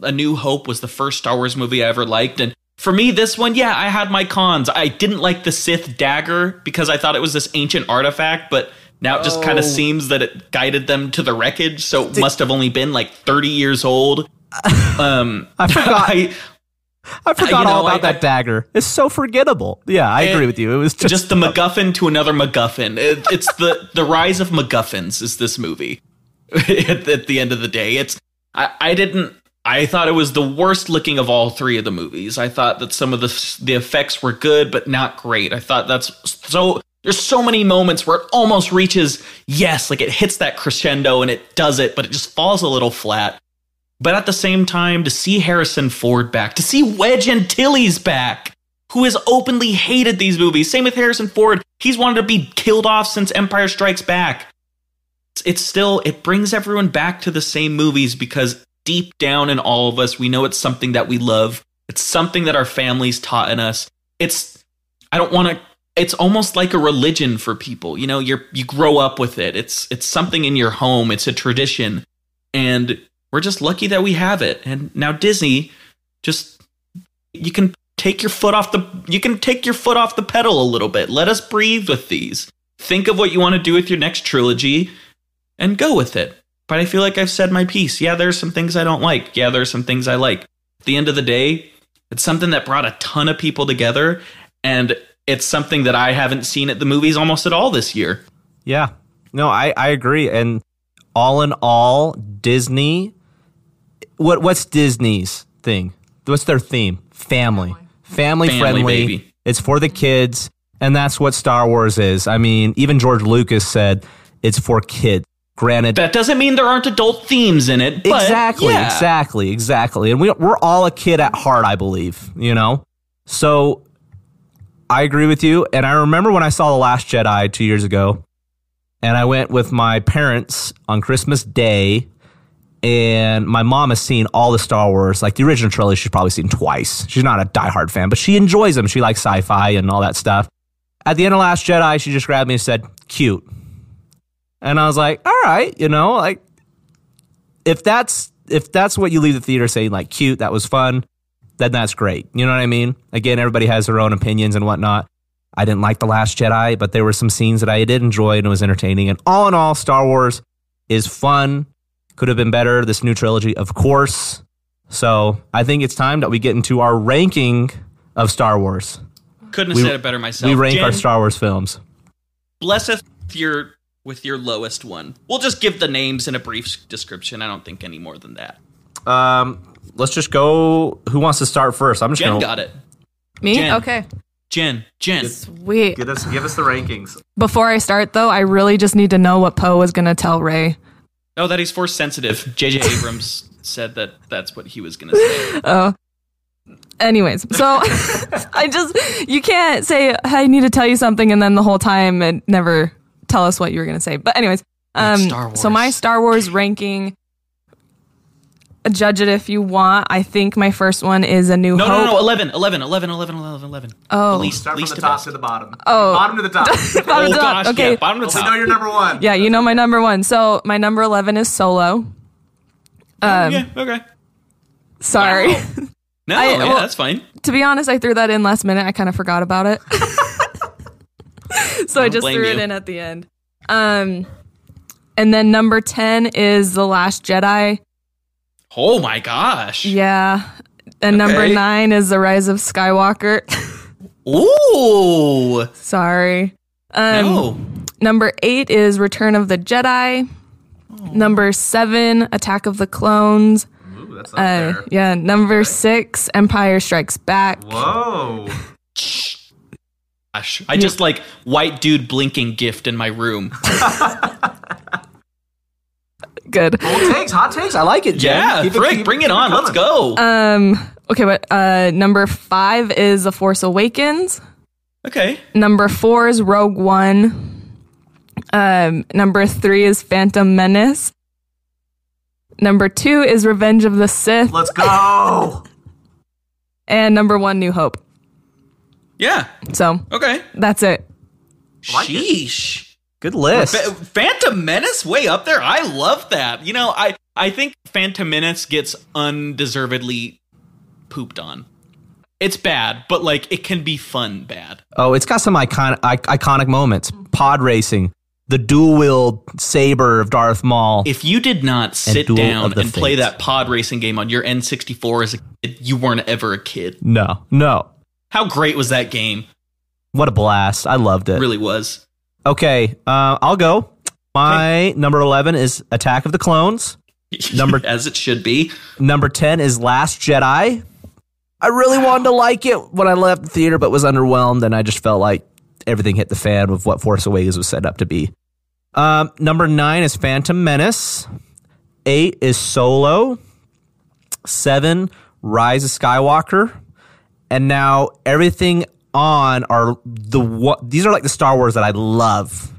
A New Hope was the first Star Wars movie I ever liked. And for me, this one, yeah, I had my cons. I didn't like the Sith dagger because I thought it was this ancient artifact, but now it just kind Oh. of seems that it guided them to the wreckage. So it must have only been like 30 years old. <laughs> Um, I forgot. <laughs> I, I forgot know, all about I- that dagger. It's so forgettable. Yeah, I agree with you. It was just, just the MacGuffin to another MacGuffin. It, it's the the rise of MacGuffins is this movie. <laughs> at, at the end of the day, it's I, I didn't. I thought it was the worst looking of all three of the movies. I thought that some of the the effects were good, but not great. I thought that's so. There's so many moments where it almost reaches yes, like it hits that crescendo and it does it, but it just falls a little flat. But at the same time, to see Harrison Ford back, to see Wedge Antilles back, who has openly hated these movies. Same with Harrison Ford. He's wanted to be killed off since Empire Strikes Back. It's, it's still, it brings everyone back to the same movies because deep down in all of us, we know it's something that we love. It's something that our families taught in us. It's, I don't want to, it's almost like a religion for people. You know, you're, you grow up with it. It's, it's something in your home. It's a tradition. And we're just lucky that we have it. And now Disney just, you can take your foot off the you can take your foot off the pedal a little bit. Let us breathe with these. Think of what you want to do with your next trilogy and go with it. But I feel like I've said my piece. Yeah, there's some things I don't like. Yeah, there's some things I like. At the end of the day, it's something that brought a ton of people together and it's something that I haven't seen at the movies almost at all this year. yeah. No, I, I agree. And all in all, Disney. What what's Disney's thing? What's their theme? Family, family, Family, friendly. baby. It's for the kids, and that's what Star Wars is. I mean, even George Lucas said it's for kids. Granted, That doesn't mean there aren't adult themes in it. But exactly, yeah. exactly, exactly. And we, we're all a kid at heart, I believe, you know? So I agree with you. And I remember when I saw The Last Jedi two years ago, and I went with my parents on Christmas Day, and my mom has seen all the Star Wars, like the original trilogy, she's probably seen twice. She's not a diehard fan, but she enjoys them. She likes sci fi and all that stuff. At the end of Last Jedi, she just grabbed me and said, cute. And I was like, all right, you know, like if that's if that's what you leave the theater saying like cute, that was fun, then that's great. You know what I mean? Again, everybody has their own opinions and whatnot. I didn't like The Last Jedi, but there were some scenes that I did enjoy and it was entertaining. And all in all, Star Wars is fun. Could have been better. This new trilogy, of course. So I think it's time that we get into our ranking of Star Wars. Couldn't have We- said it better myself. we rank Jen, our Star Wars films. blesseth your with your lowest one. We'll just give the names in a brief description. I don't think any more than that. Um, let's just go. Who wants to start first? I'm just Jen gonna got it. Me? Jen. Okay. Jen, Jen. Sweet. Get us, give us the rankings. Before I start, though, I really just need to know what Poe was going to tell Rey. Oh, that he's force sensitive. <laughs> J.J. Abrams said that that's what he was going to say. <laughs> Oh. Anyways, so <laughs> I just, you can't say, I need to tell you something, and then the whole time and never tell us what you were going to say. But, anyways, um, It's Star so my Star Wars ranking, judge it if you want. I think my first one is A New No, Hope. no, no, 11, 11, 11, 11 11, 11. Oh. The least, least to best. the bottom. Oh. Bottom to the top. <laughs> Bottom Oh, to the top. gosh, okay. yeah, bottom to top. you're number one. Yeah, you know my number one. So my number 11 is Solo. Um, yeah, okay. Sorry. <laughs> No, I- yeah, well- that's fine. to be honest, I threw that in last minute. I kind of forgot about it. <laughs> so I don't just blame threw it in at the end. Um, And then number 10 is The Last Jedi. Oh my gosh. Yeah. And number 9 is The Rise of Skywalker. <laughs> Ooh. Sorry. Um, no. Number 8 is Return of the Jedi. Number 7, Attack of the Clones. Ooh, that's Uh, yeah, number 6, Empire Strikes Back. Whoa. Gosh. I just like white dude blinking gift in my room. <laughs> Good. Hot takes, hot takes. I like it, Jen. yeah, Keep it- keep- bring it on. Let's go. Um okay, but uh number 5 is The Force Awakens. okay. Number 4 is Rogue One. Um number 3 is Phantom Menace. Number 2 is Revenge of the Sith Let's go. <laughs> and number 1 New Hope. Yeah. So, Okay. that's it. like it. Sheesh. Good list. Phantom Menace way up there. I love that. You know, I I think Phantom Menace gets undeservedly pooped on. It's bad, but like it can be fun bad. Oh, it's got some iconic iconic moments. Pod racing, the dual wield saber of Darth Maul. If you did not sit Duel down and play that pod racing game on your N64 as a kid, you weren't ever a kid. no, no. How great was that game? What a blast. I loved it. Really was. Okay, uh, I'll go. My number 11 is Attack of the Clones. <laughs> Number- as it should be. Number 10 is Last Jedi. I really wanted to like it when I left the theater, but was underwhelmed, and I just felt like everything hit the fan with what Force Awakens was set up to be. Um, number nine is Phantom Menace. Eight is Solo. Seven, Rise of Skywalker. And now everything on are the what these are like the Star Wars that I love.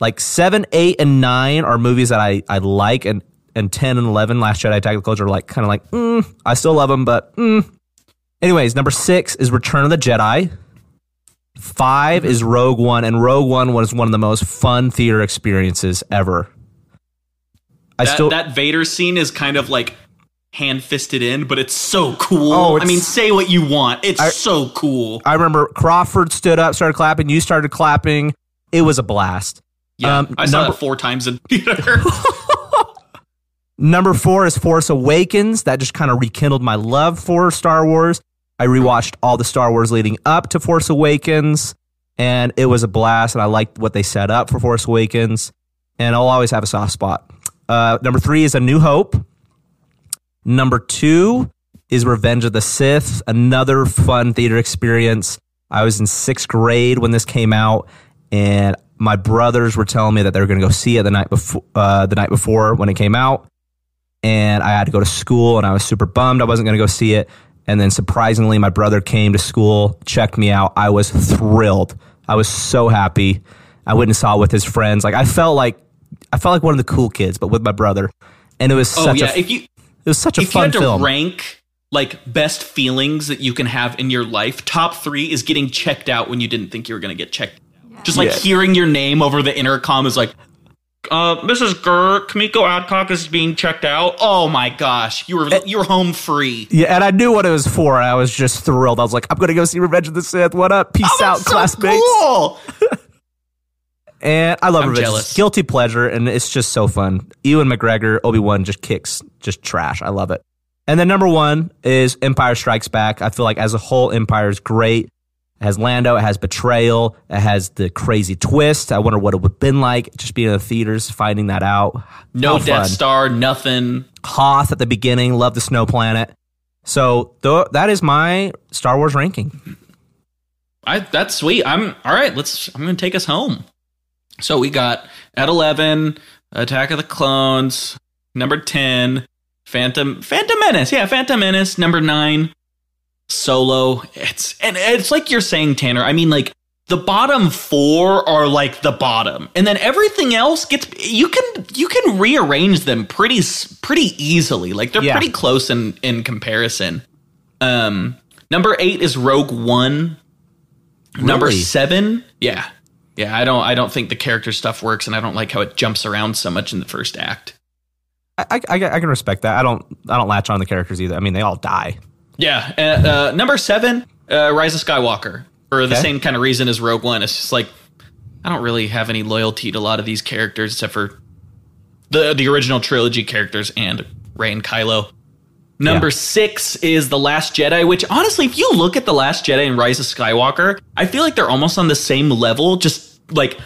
Like seven, eight, and nine are movies that I, I like, and and ten and eleven, Last Jedi, Attack of the Clones are like kind of like mm, I still love them, but mm. anyways, number six is Return of the Jedi. Five is Rogue One, and Rogue One was one of the most fun theater experiences ever. I That, still that Vader scene is kind of like hand fisted in, but it's so cool. Oh, I mean, say what you want. It's I- so cool. I remember Crawford stood up, started clapping. You started clapping. It was a blast. Yeah, Um, I saw number- that four times in theater. <laughs> <laughs> Number four is Force Awakens. That just kind of rekindled my love for Star Wars. I rewatched all the Star Wars leading up to Force Awakens, and it was a blast. And I liked what they set up for Force Awakens, and I'll always have a soft spot. Uh, number three is A New Hope. Number two is Revenge of the Sith, another fun theater experience. I was in sixth grade when this came out, and my brothers were telling me that they were going to go see it the night before. Uh, the night before when it came out, and I had to go to school, and I was super bummed I wasn't going to go see it. And then surprisingly, my brother came to school, checked me out. I was thrilled. I was so happy. I went and saw it with his friends. Like I felt like I felt like one of the cool kids, but with my brother. And it was oh such yeah, a if you it was such a if you fun had to rank like best feelings that you can have in your life, top three is getting checked out when you didn't think you were going to get checked. out. Just like Yeah. hearing your name over the intercom is like, uh, Mrs. Gurr, Kamiko Adcock is being checked out. Oh my gosh, you were you were home free. Yeah, and I knew what it was for, and I was just thrilled. I was like, I'm gonna go see Revenge of the Sith. What up? Peace Oh, out, that's so classmates. cool. <laughs> And I love I'm Revenge. jealous. Guilty pleasure, and it's just so fun. Ewan McGregor, Obi Wan just kicks, just trash. I love it. And then number one is Empire Strikes Back. I feel like as a whole, Empire is great. It has Lando, it has Betrayal, it has the crazy twist. I wonder what it would have been like just being in the theaters, finding that out. No How Death fun. Star, nothing. Hoth at the beginning, love the snow planet. So th- that is my Star Wars ranking. I that's sweet. I'm all right. Let's. I'm gonna take us home. So we got at eleven, Attack of the Clones. Number ten, Phantom Phantom Menace. Yeah, Phantom Menace. Number nine, Solo. It's and it's like you're saying, Tanner. I mean, like the bottom four are like the bottom, and then everything else gets. You can you can rearrange them pretty pretty easily. Like they're Yeah. pretty close in in comparison. Um, number eight is Rogue One. Number seven, yeah, yeah. I don't, I don't think the character stuff works, and I don't like how it jumps around so much in the first act. I, I, I can respect that. I don't I don't latch on the characters either. I mean, they all die. Yeah. Uh, uh, number seven, uh, Rise of Skywalker, for the Okay. same kind of reason as Rogue One. It's just like I don't really have any loyalty to a lot of these characters, except for the the original trilogy characters and Rey and Kylo. Number Yeah. six is The Last Jedi, which honestly, if you look at The Last Jedi and Rise of Skywalker, I feel like they're almost on the same level, just like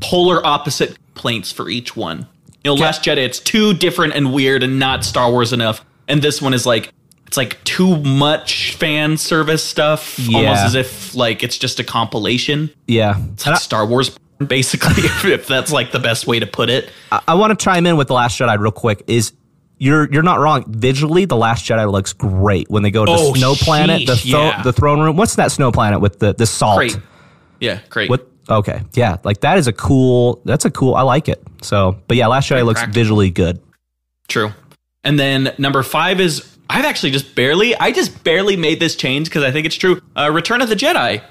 polar opposite complaints for each one. You know, Last Jedi, it's too different and weird and not Star Wars enough. And this one is like, it's like too much fan service stuff, almost as if like it's just a compilation. Yeah. It's like Star Wars, basically, if, <laughs> if that's like the best way to put it. I, I want to chime in with the Last Jedi real quick. Is you're you're not wrong. Visually, the Last Jedi looks great when they go to Oh, the snow planet, the sheesh, yeah. the throne room. What's that snow planet with the the salt? Great. Yeah, great. What? Okay, yeah, like that is a cool. That's a cool. I like it. So, but yeah, Last Jedi looks visually good. True. And then number five is I've actually just barely I just barely made this change because I think it's true. Uh, Return of the Jedi.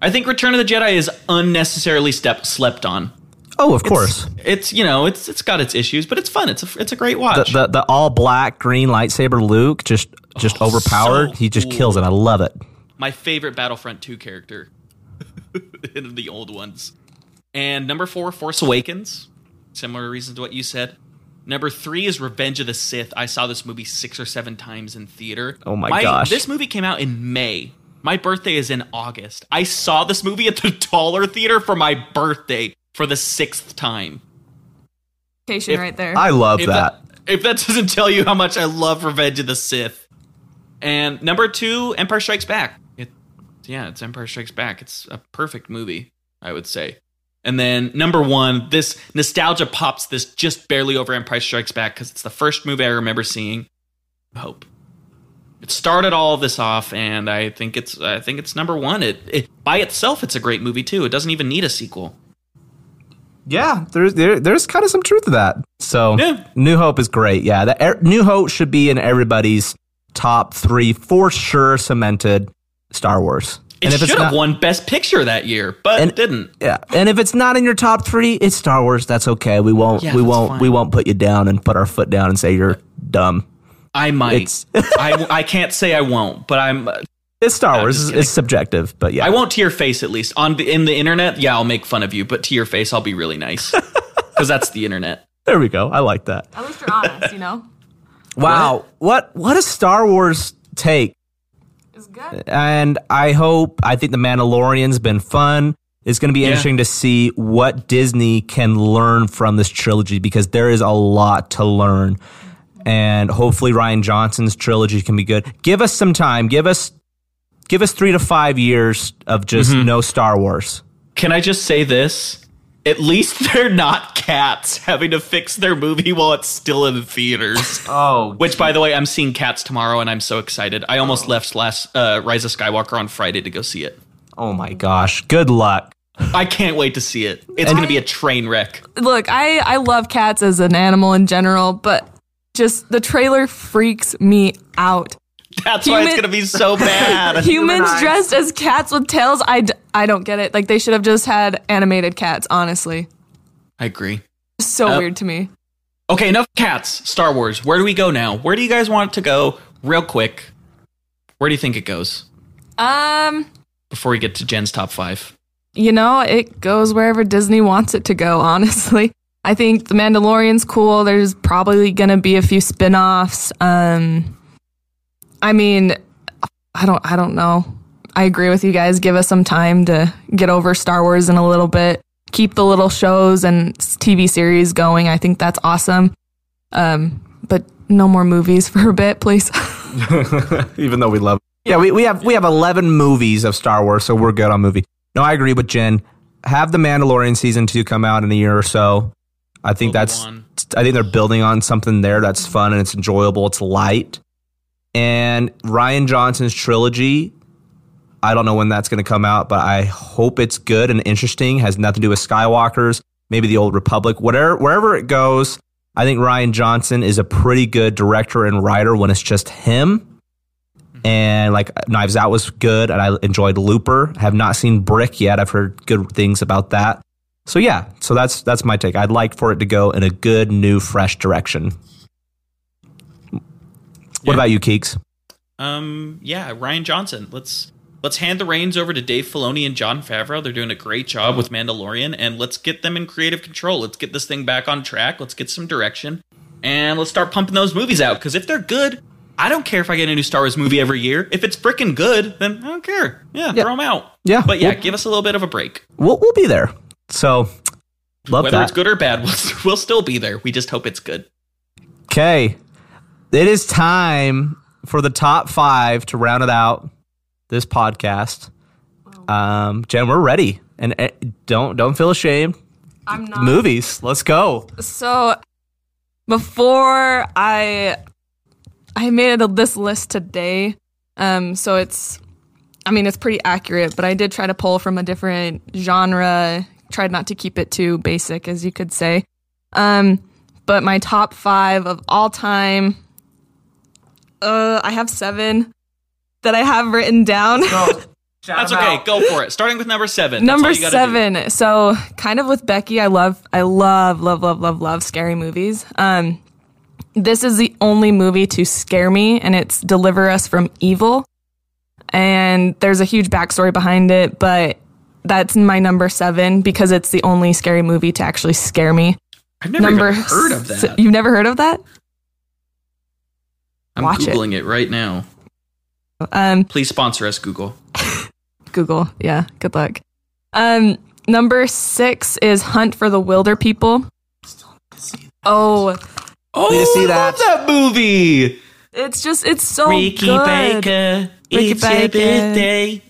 I think Return of the Jedi is unnecessarily step slept on. Oh, of course. It's you know it's it's got its issues, but it's fun. It's a it's a great watch. the the all black green lightsaber Luke just just overpowered. Oh, so he just cool. kills it. I love it. My favorite Battlefront 2 character <laughs> in the old ones. And number four, Force Awakens. Similar reasons to what you said. Number three is Revenge of the Sith. I saw this movie six or seven times in theater. Oh my gosh. This movie came out in May. My birthday is in August. I saw this movie at the <laughs> Taller Theater for my birthday for the sixth time. If right there. I love If that. that, if that doesn't <laughs> tell you how much I love Revenge of the Sith. And number two, Empire Strikes Back. It, yeah, it's Empire Strikes Back. It's a perfect movie, I would say. And then number one, this nostalgia pops this just barely over Empire Strikes Back because it's the first movie I remember seeing. Hope. It started all of this off, and I think it's I think it's number one. It, it by itself, it's a great movie too. It doesn't even need a sequel. Yeah, there's there, there's kind of some truth to that. So Yeah. New Hope is great. Yeah, that er, New Hope should be in everybody's top three for sure. Cemented Star Wars. It if should have not, won Best Picture that year, but And- it didn't. yeah, and if it's not in your top three, it's Star Wars. That's okay. We won't Yeah, we won't fine. we won't put you down and put our foot down and say you're dumb. I might. <laughs> I, I can't say I won't, but I'm. It's Star I'm Wars. just It's, it's subjective, but yeah. I won't to your face at least on the, in the internet. Yeah, I'll make fun of you, but to your face, I'll be really nice <laughs> because that's the internet. there we go. I like that. At least you're honest, you know? <laughs> Wow. What what a Star Wars take. It's good. and I hope I think the Mandalorian's been fun. It's going to be Yeah. interesting to see what Disney can learn from this trilogy because there is a lot to learn. And hopefully Rian Johnson's trilogy can be good. Give us some time. Give us give us 3 to 5 years of just no Star Wars. Can I just say this? At least <laughs> they're not cats having to fix their movie while it's still in theaters. <laughs> Oh, Which, by the way, I'm seeing Cats tomorrow, and I'm so excited. I almost left last uh, Rise of Skywalker on Friday to go see it. oh my gosh. Good luck. I can't wait to see it. It's going to be a train wreck. Look, I, I love cats as an animal in general, but just the trailer freaks me out. <laughs> That's why it's going to be so bad. <laughs> Humans dressed as cats with tails, I, d- I don't get it. Like, they should have just had animated cats, honestly. I agree. So Uh, weird to me. Okay, enough cats. Star Wars. Where do we go now? Where do you guys want it to go? Real quick. Where do you think it goes Um, before we get to Jen's top five? you know, it goes wherever Disney wants it to go, <laughs> honestly. I think The Mandalorian's cool. There's probably going to be a few spin-offs. Um I mean, I don't I don't know. I agree with you guys. Give us some time to get over Star Wars in a little bit. Keep the little shows and TV series going. I think that's awesome. Um but no more movies for a bit, please. <laughs> <laughs> even though we love yeah we, we have we have 11 movies of star wars so we're good on movie no i agree with jen have the mandalorian season 2 come out in a year or so i think that's Obi-Wan. i think they're building on something there that's fun and it's enjoyable it's light and rian johnson's trilogy i don't know when that's going to come out but i hope it's good and interesting has nothing to do with skywalkers maybe the old republic whatever wherever it goes i think ryan johnson is a pretty good director and writer when it's just him and like Knives Out was good, and I enjoyed Looper. Have not seen Brick yet. I've heard good things about that. So yeah, so that's that's my take. I'd like for it to go in a good, new, fresh direction. What Yeah. about you, Keeks? Um, yeah, Rian Johnson. Let's let's hand the reins over to Dave Filoni and Jon Favreau. They're doing a great job with Mandalorian, and let's get them in creative control. Let's get this thing back on track. Let's get some direction, and let's start pumping those movies out. Because if they're good, I don't care if I get a new Star Wars movie every year. If it's freaking good, then I don't care. Yeah, Yeah. throw them out. Yeah, but yeah, we'll- give us a little bit of a break. We'll, we'll be there. So, love Whether that. it's good or bad, <laughs> we'll, we'll still be there. We just hope it's good. Okay. It is time for the top five to round it out this podcast. Um, Jen, we're ready. And uh, don't don't feel ashamed. I'm not. Movies. Let's go. So before I I made this list today, um, so it's I mean it's pretty accurate, but I did try to pull from a different genre. Tried not to keep it too basic, as you could say. Um, but my top five of all time, uh, I have seven that I have written down. <laughs> That's okay. Go for it. Starting with number seven. That's Number all you gotta do. seven. So, kind of with Becky, I love, I love, love, love, love, love scary movies. Um, this is the only movie to scare me, and it's Deliver Us from Evil. And there's a huge backstory behind it, but that's my number seven because it's the only scary movie to actually scare me. I've never number even heard of s- that. You've never heard of that? I'm watch googling it. right now. Um, Please sponsor us, Google. <laughs> Google. Yeah, good luck. Um, number six is Hunt for the Wilder People. Oh, Oh, Need see that. love that movie. it's just it's so Ricky good. Baker, Ricky it's your Baker. birthday.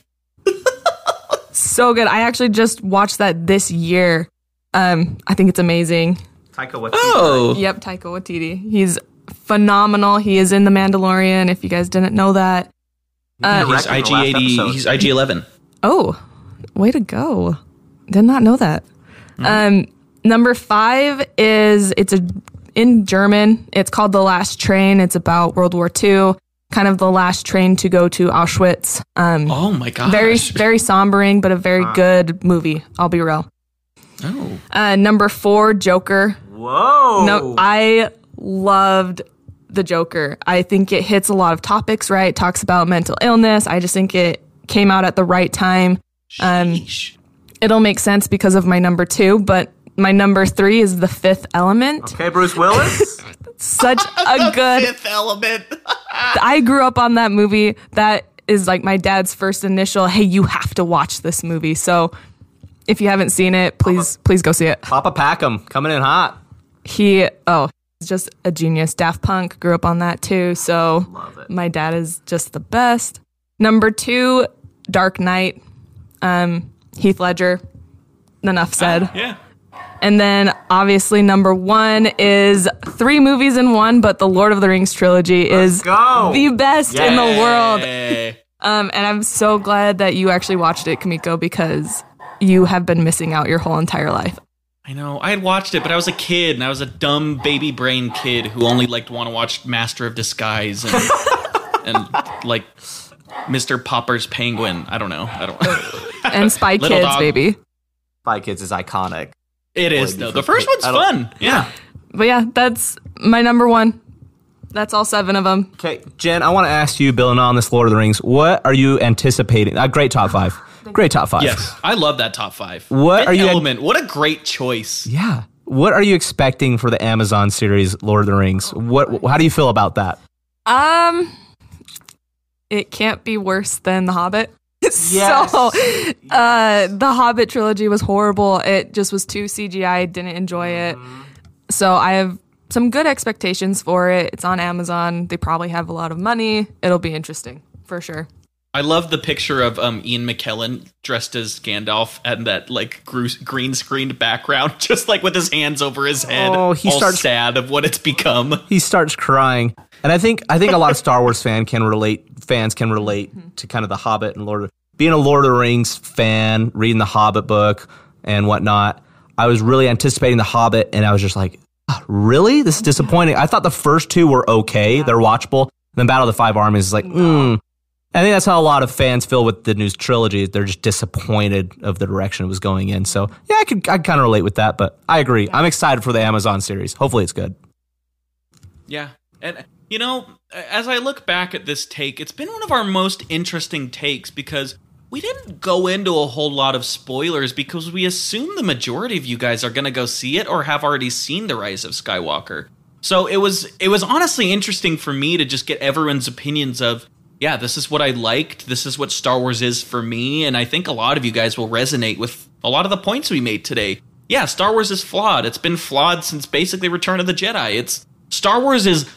So good. I actually just watched that this year. Um, I think it's amazing. Taika Waititi. Oh, Yep, Taika Waititi. He's phenomenal. He is in The Mandalorian. If you guys didn't know that. Uh, he's IG eighty. He's IG eleven. oh, way to go! Did not know that. Um, number five is it's a in German. It's called The Last Train. It's about World War II. Kind of the last train to go to Auschwitz. Um, Oh my gosh. very very sombering, but a very good movie. I'll be real. Oh, Uh, number four, Joker. Whoa. No, I loved the Joker. I think it hits a lot of topics, right? Talks about mental illness. I just think it came out at the right time. Um. It'll make sense because of my number two, but my number three is The Fifth Element. Okay, Bruce Willis. <laughs> Such a <laughs> good. Fifth Element. <laughs> I grew up on that movie. That is like my dad's first initial. Hey, you have to watch this movie. So if you haven't seen it, please please go see it. Papa Packham coming in hot. He oh, he's just a genius. Daft Punk grew up on that too, so my dad is just the best. Number two, Dark Knight, um, Heath Ledger. Enough said. yeah. And then obviously number one is three movies in one, but the Lord of the Rings trilogy is the best in the world. Um, and I'm so glad that you actually watched it, Kamiko, because you have been missing out your whole entire life. I know. I had watched it, but I was a kid, and I was a dumb baby brain kid who only liked want to watch Master of Disguise and <laughs> and like Mr. Popper's Penguin. I don't know. I don't. And <laughs> Spy Kids, dog. baby. Spy Kids is iconic. it is though. The first one's fun. Yeah. <laughs> But yeah, that's my number one. That's all seven of them. Okay, Jen, I want to ask you, building on this Lord of the Rings, what are you anticipating? A great top five. Great top five. Yes, I love that top five. What Fifth are you- Element? What a great choice. Yeah. What are you expecting for the Amazon series, Lord of the Rings? What? How do you feel about that? Um, it can't be worse than The Hobbit. <laughs> Yes. So, uh, the Hobbit trilogy was horrible. It just was too CGI. Didn't enjoy it. So I have some good expectations for it. It's on Amazon. They probably have a lot of money. It'll be interesting for sure. I love the picture of um, Ian McKellen dressed as Gandalf and that like gru- green screened background, <laughs> just like with his hands over his head, Oh, he all starts- sad of what it's become. He starts crying, and I think I think a lot of Star Wars fan can relate. Fans can relate to kind of the Hobbit and Lord of being a Lord of the Rings fan, reading the Hobbit book and whatnot. I was really anticipating the Hobbit, and I was just like, "Ah, really? This is disappointing. I thought the first two were okay; they're watchable. And then Battle of the Five Armies is like, mm. I think that's how a lot of fans feel with the new trilogy. They're just disappointed of the direction it was going in. So yeah, I could I kind of relate with that, but I agree. I'm excited for the Amazon series. Hopefully, it's good. Yeah. And You know, as I look back at this take, it's been one of our most interesting takes because we didn't go into a whole lot of spoilers because we assume the majority of you guys are going to go see it or have already seen The Rise of Skywalker. So it was it was honestly interesting for me to just get everyone's opinions of yeah, this is what I liked, this is what Star Wars is for me, and I think a lot of you guys will resonate with a lot of the points we made today. Yeah, Star Wars is flawed. It's been flawed since basically Return of the Jedi. It's Star Wars is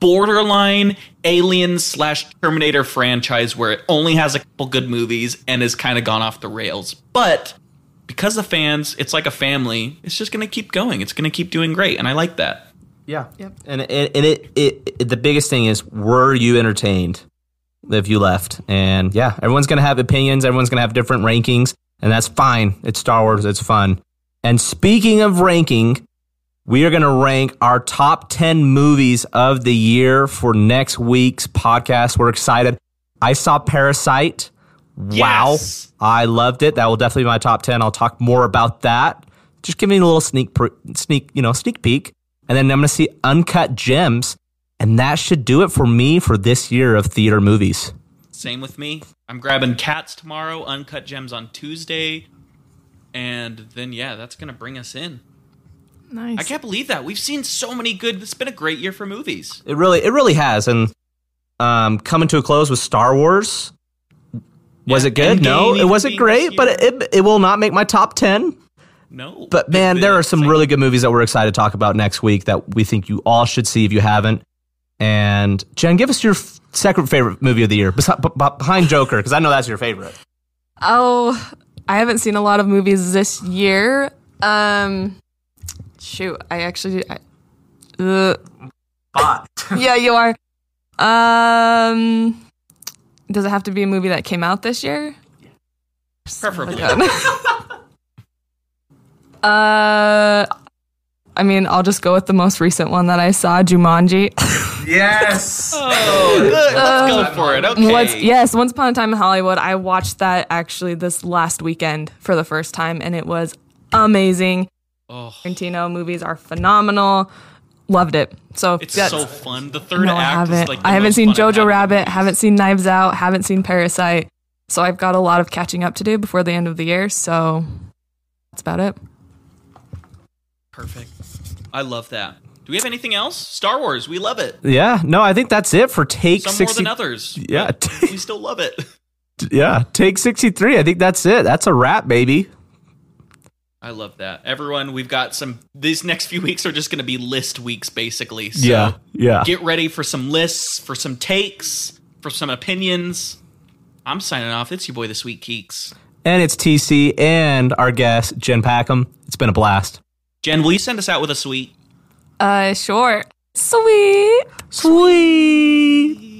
borderline alien slash terminator franchise where it only has a couple good movies and has kind of gone off the rails but because the fans it's like a family it's just going to keep going it's going to keep doing great and i like that Yeah. Yep. And and, and it, it, it the biggest thing is were you entertained if you left? And yeah, everyone's gonna have opinions. Everyone's gonna have different rankings, and that's fine. It's Star Wars. It's fun. And speaking of ranking, we are gonna rank our top ten movies of the year for next week's podcast. We're excited. I saw Parasite. Wow, Yes. I loved it. That will definitely be my top ten. I'll talk more about that. Just giving a little sneak, sneak, you know, sneak peek. And then I'm going to see Uncut Gems, and that should do it for me for this year of theater movies. same with me i'm grabbing cats tomorrow uncut gems on tuesday and then yeah that's going to bring us in Nice. i can't believe that we've seen so many good it's been a great year for movies It really, it really has. And um, coming to a close with Star Wars. Was Yeah, it good? Endgame no, it wasn't great, but it, it, it will not make my top 10. no But man, there are some Same. really good movies that we're excited to talk about next week that we think you all should see if you haven't. And Jen, give us your f- second favorite movie of the year besi- b- b- behind Joker, because I know that's your favorite. Oh, I haven't seen a lot of movies this year. Um, shoot, I actually. I, uh, <laughs> yeah, you are. Um, does it have to be a movie that came out this year? preferably <laughs> Uh, I mean, I'll just go with the most recent one that I saw, Jumanji. <laughs> Yes. oh good <laughs> let's go uh, for it okay Once, yes, Once Upon a Time in Hollywood. I watched that actually this last weekend for the first time, and it was amazing. oh Tarantino movies are phenomenal. Loved it. So It's that's- so fun. The third no, I act haven't. is like I haven't seen fun I've had Jojo Rabbit. movies. Haven't seen Knives Out. Haven't seen Parasite. So I've got a lot of catching up to do before the end of the year. So that's about it. Perfect. I love that. Do we have anything else? Star Wars, we love it. Yeah, no, I think that's it for take Some 60. more than others. Yeah. <laughs> we still love it. <laughs> Yeah, take 63. I think that's it. That's a wrap, baby. I love that. Everyone, we've got some. These next few weeks are just going to be list weeks, basically. So yeah, yeah. Get ready for some lists, for some takes, for some opinions. I'm signing off. It's your boy, the Sweet Keeks. And it's TC and our guest, Jen Packham. It's been a blast. Jen, will you send us out with a sweet? Uh, sure. Sweet. Sweet.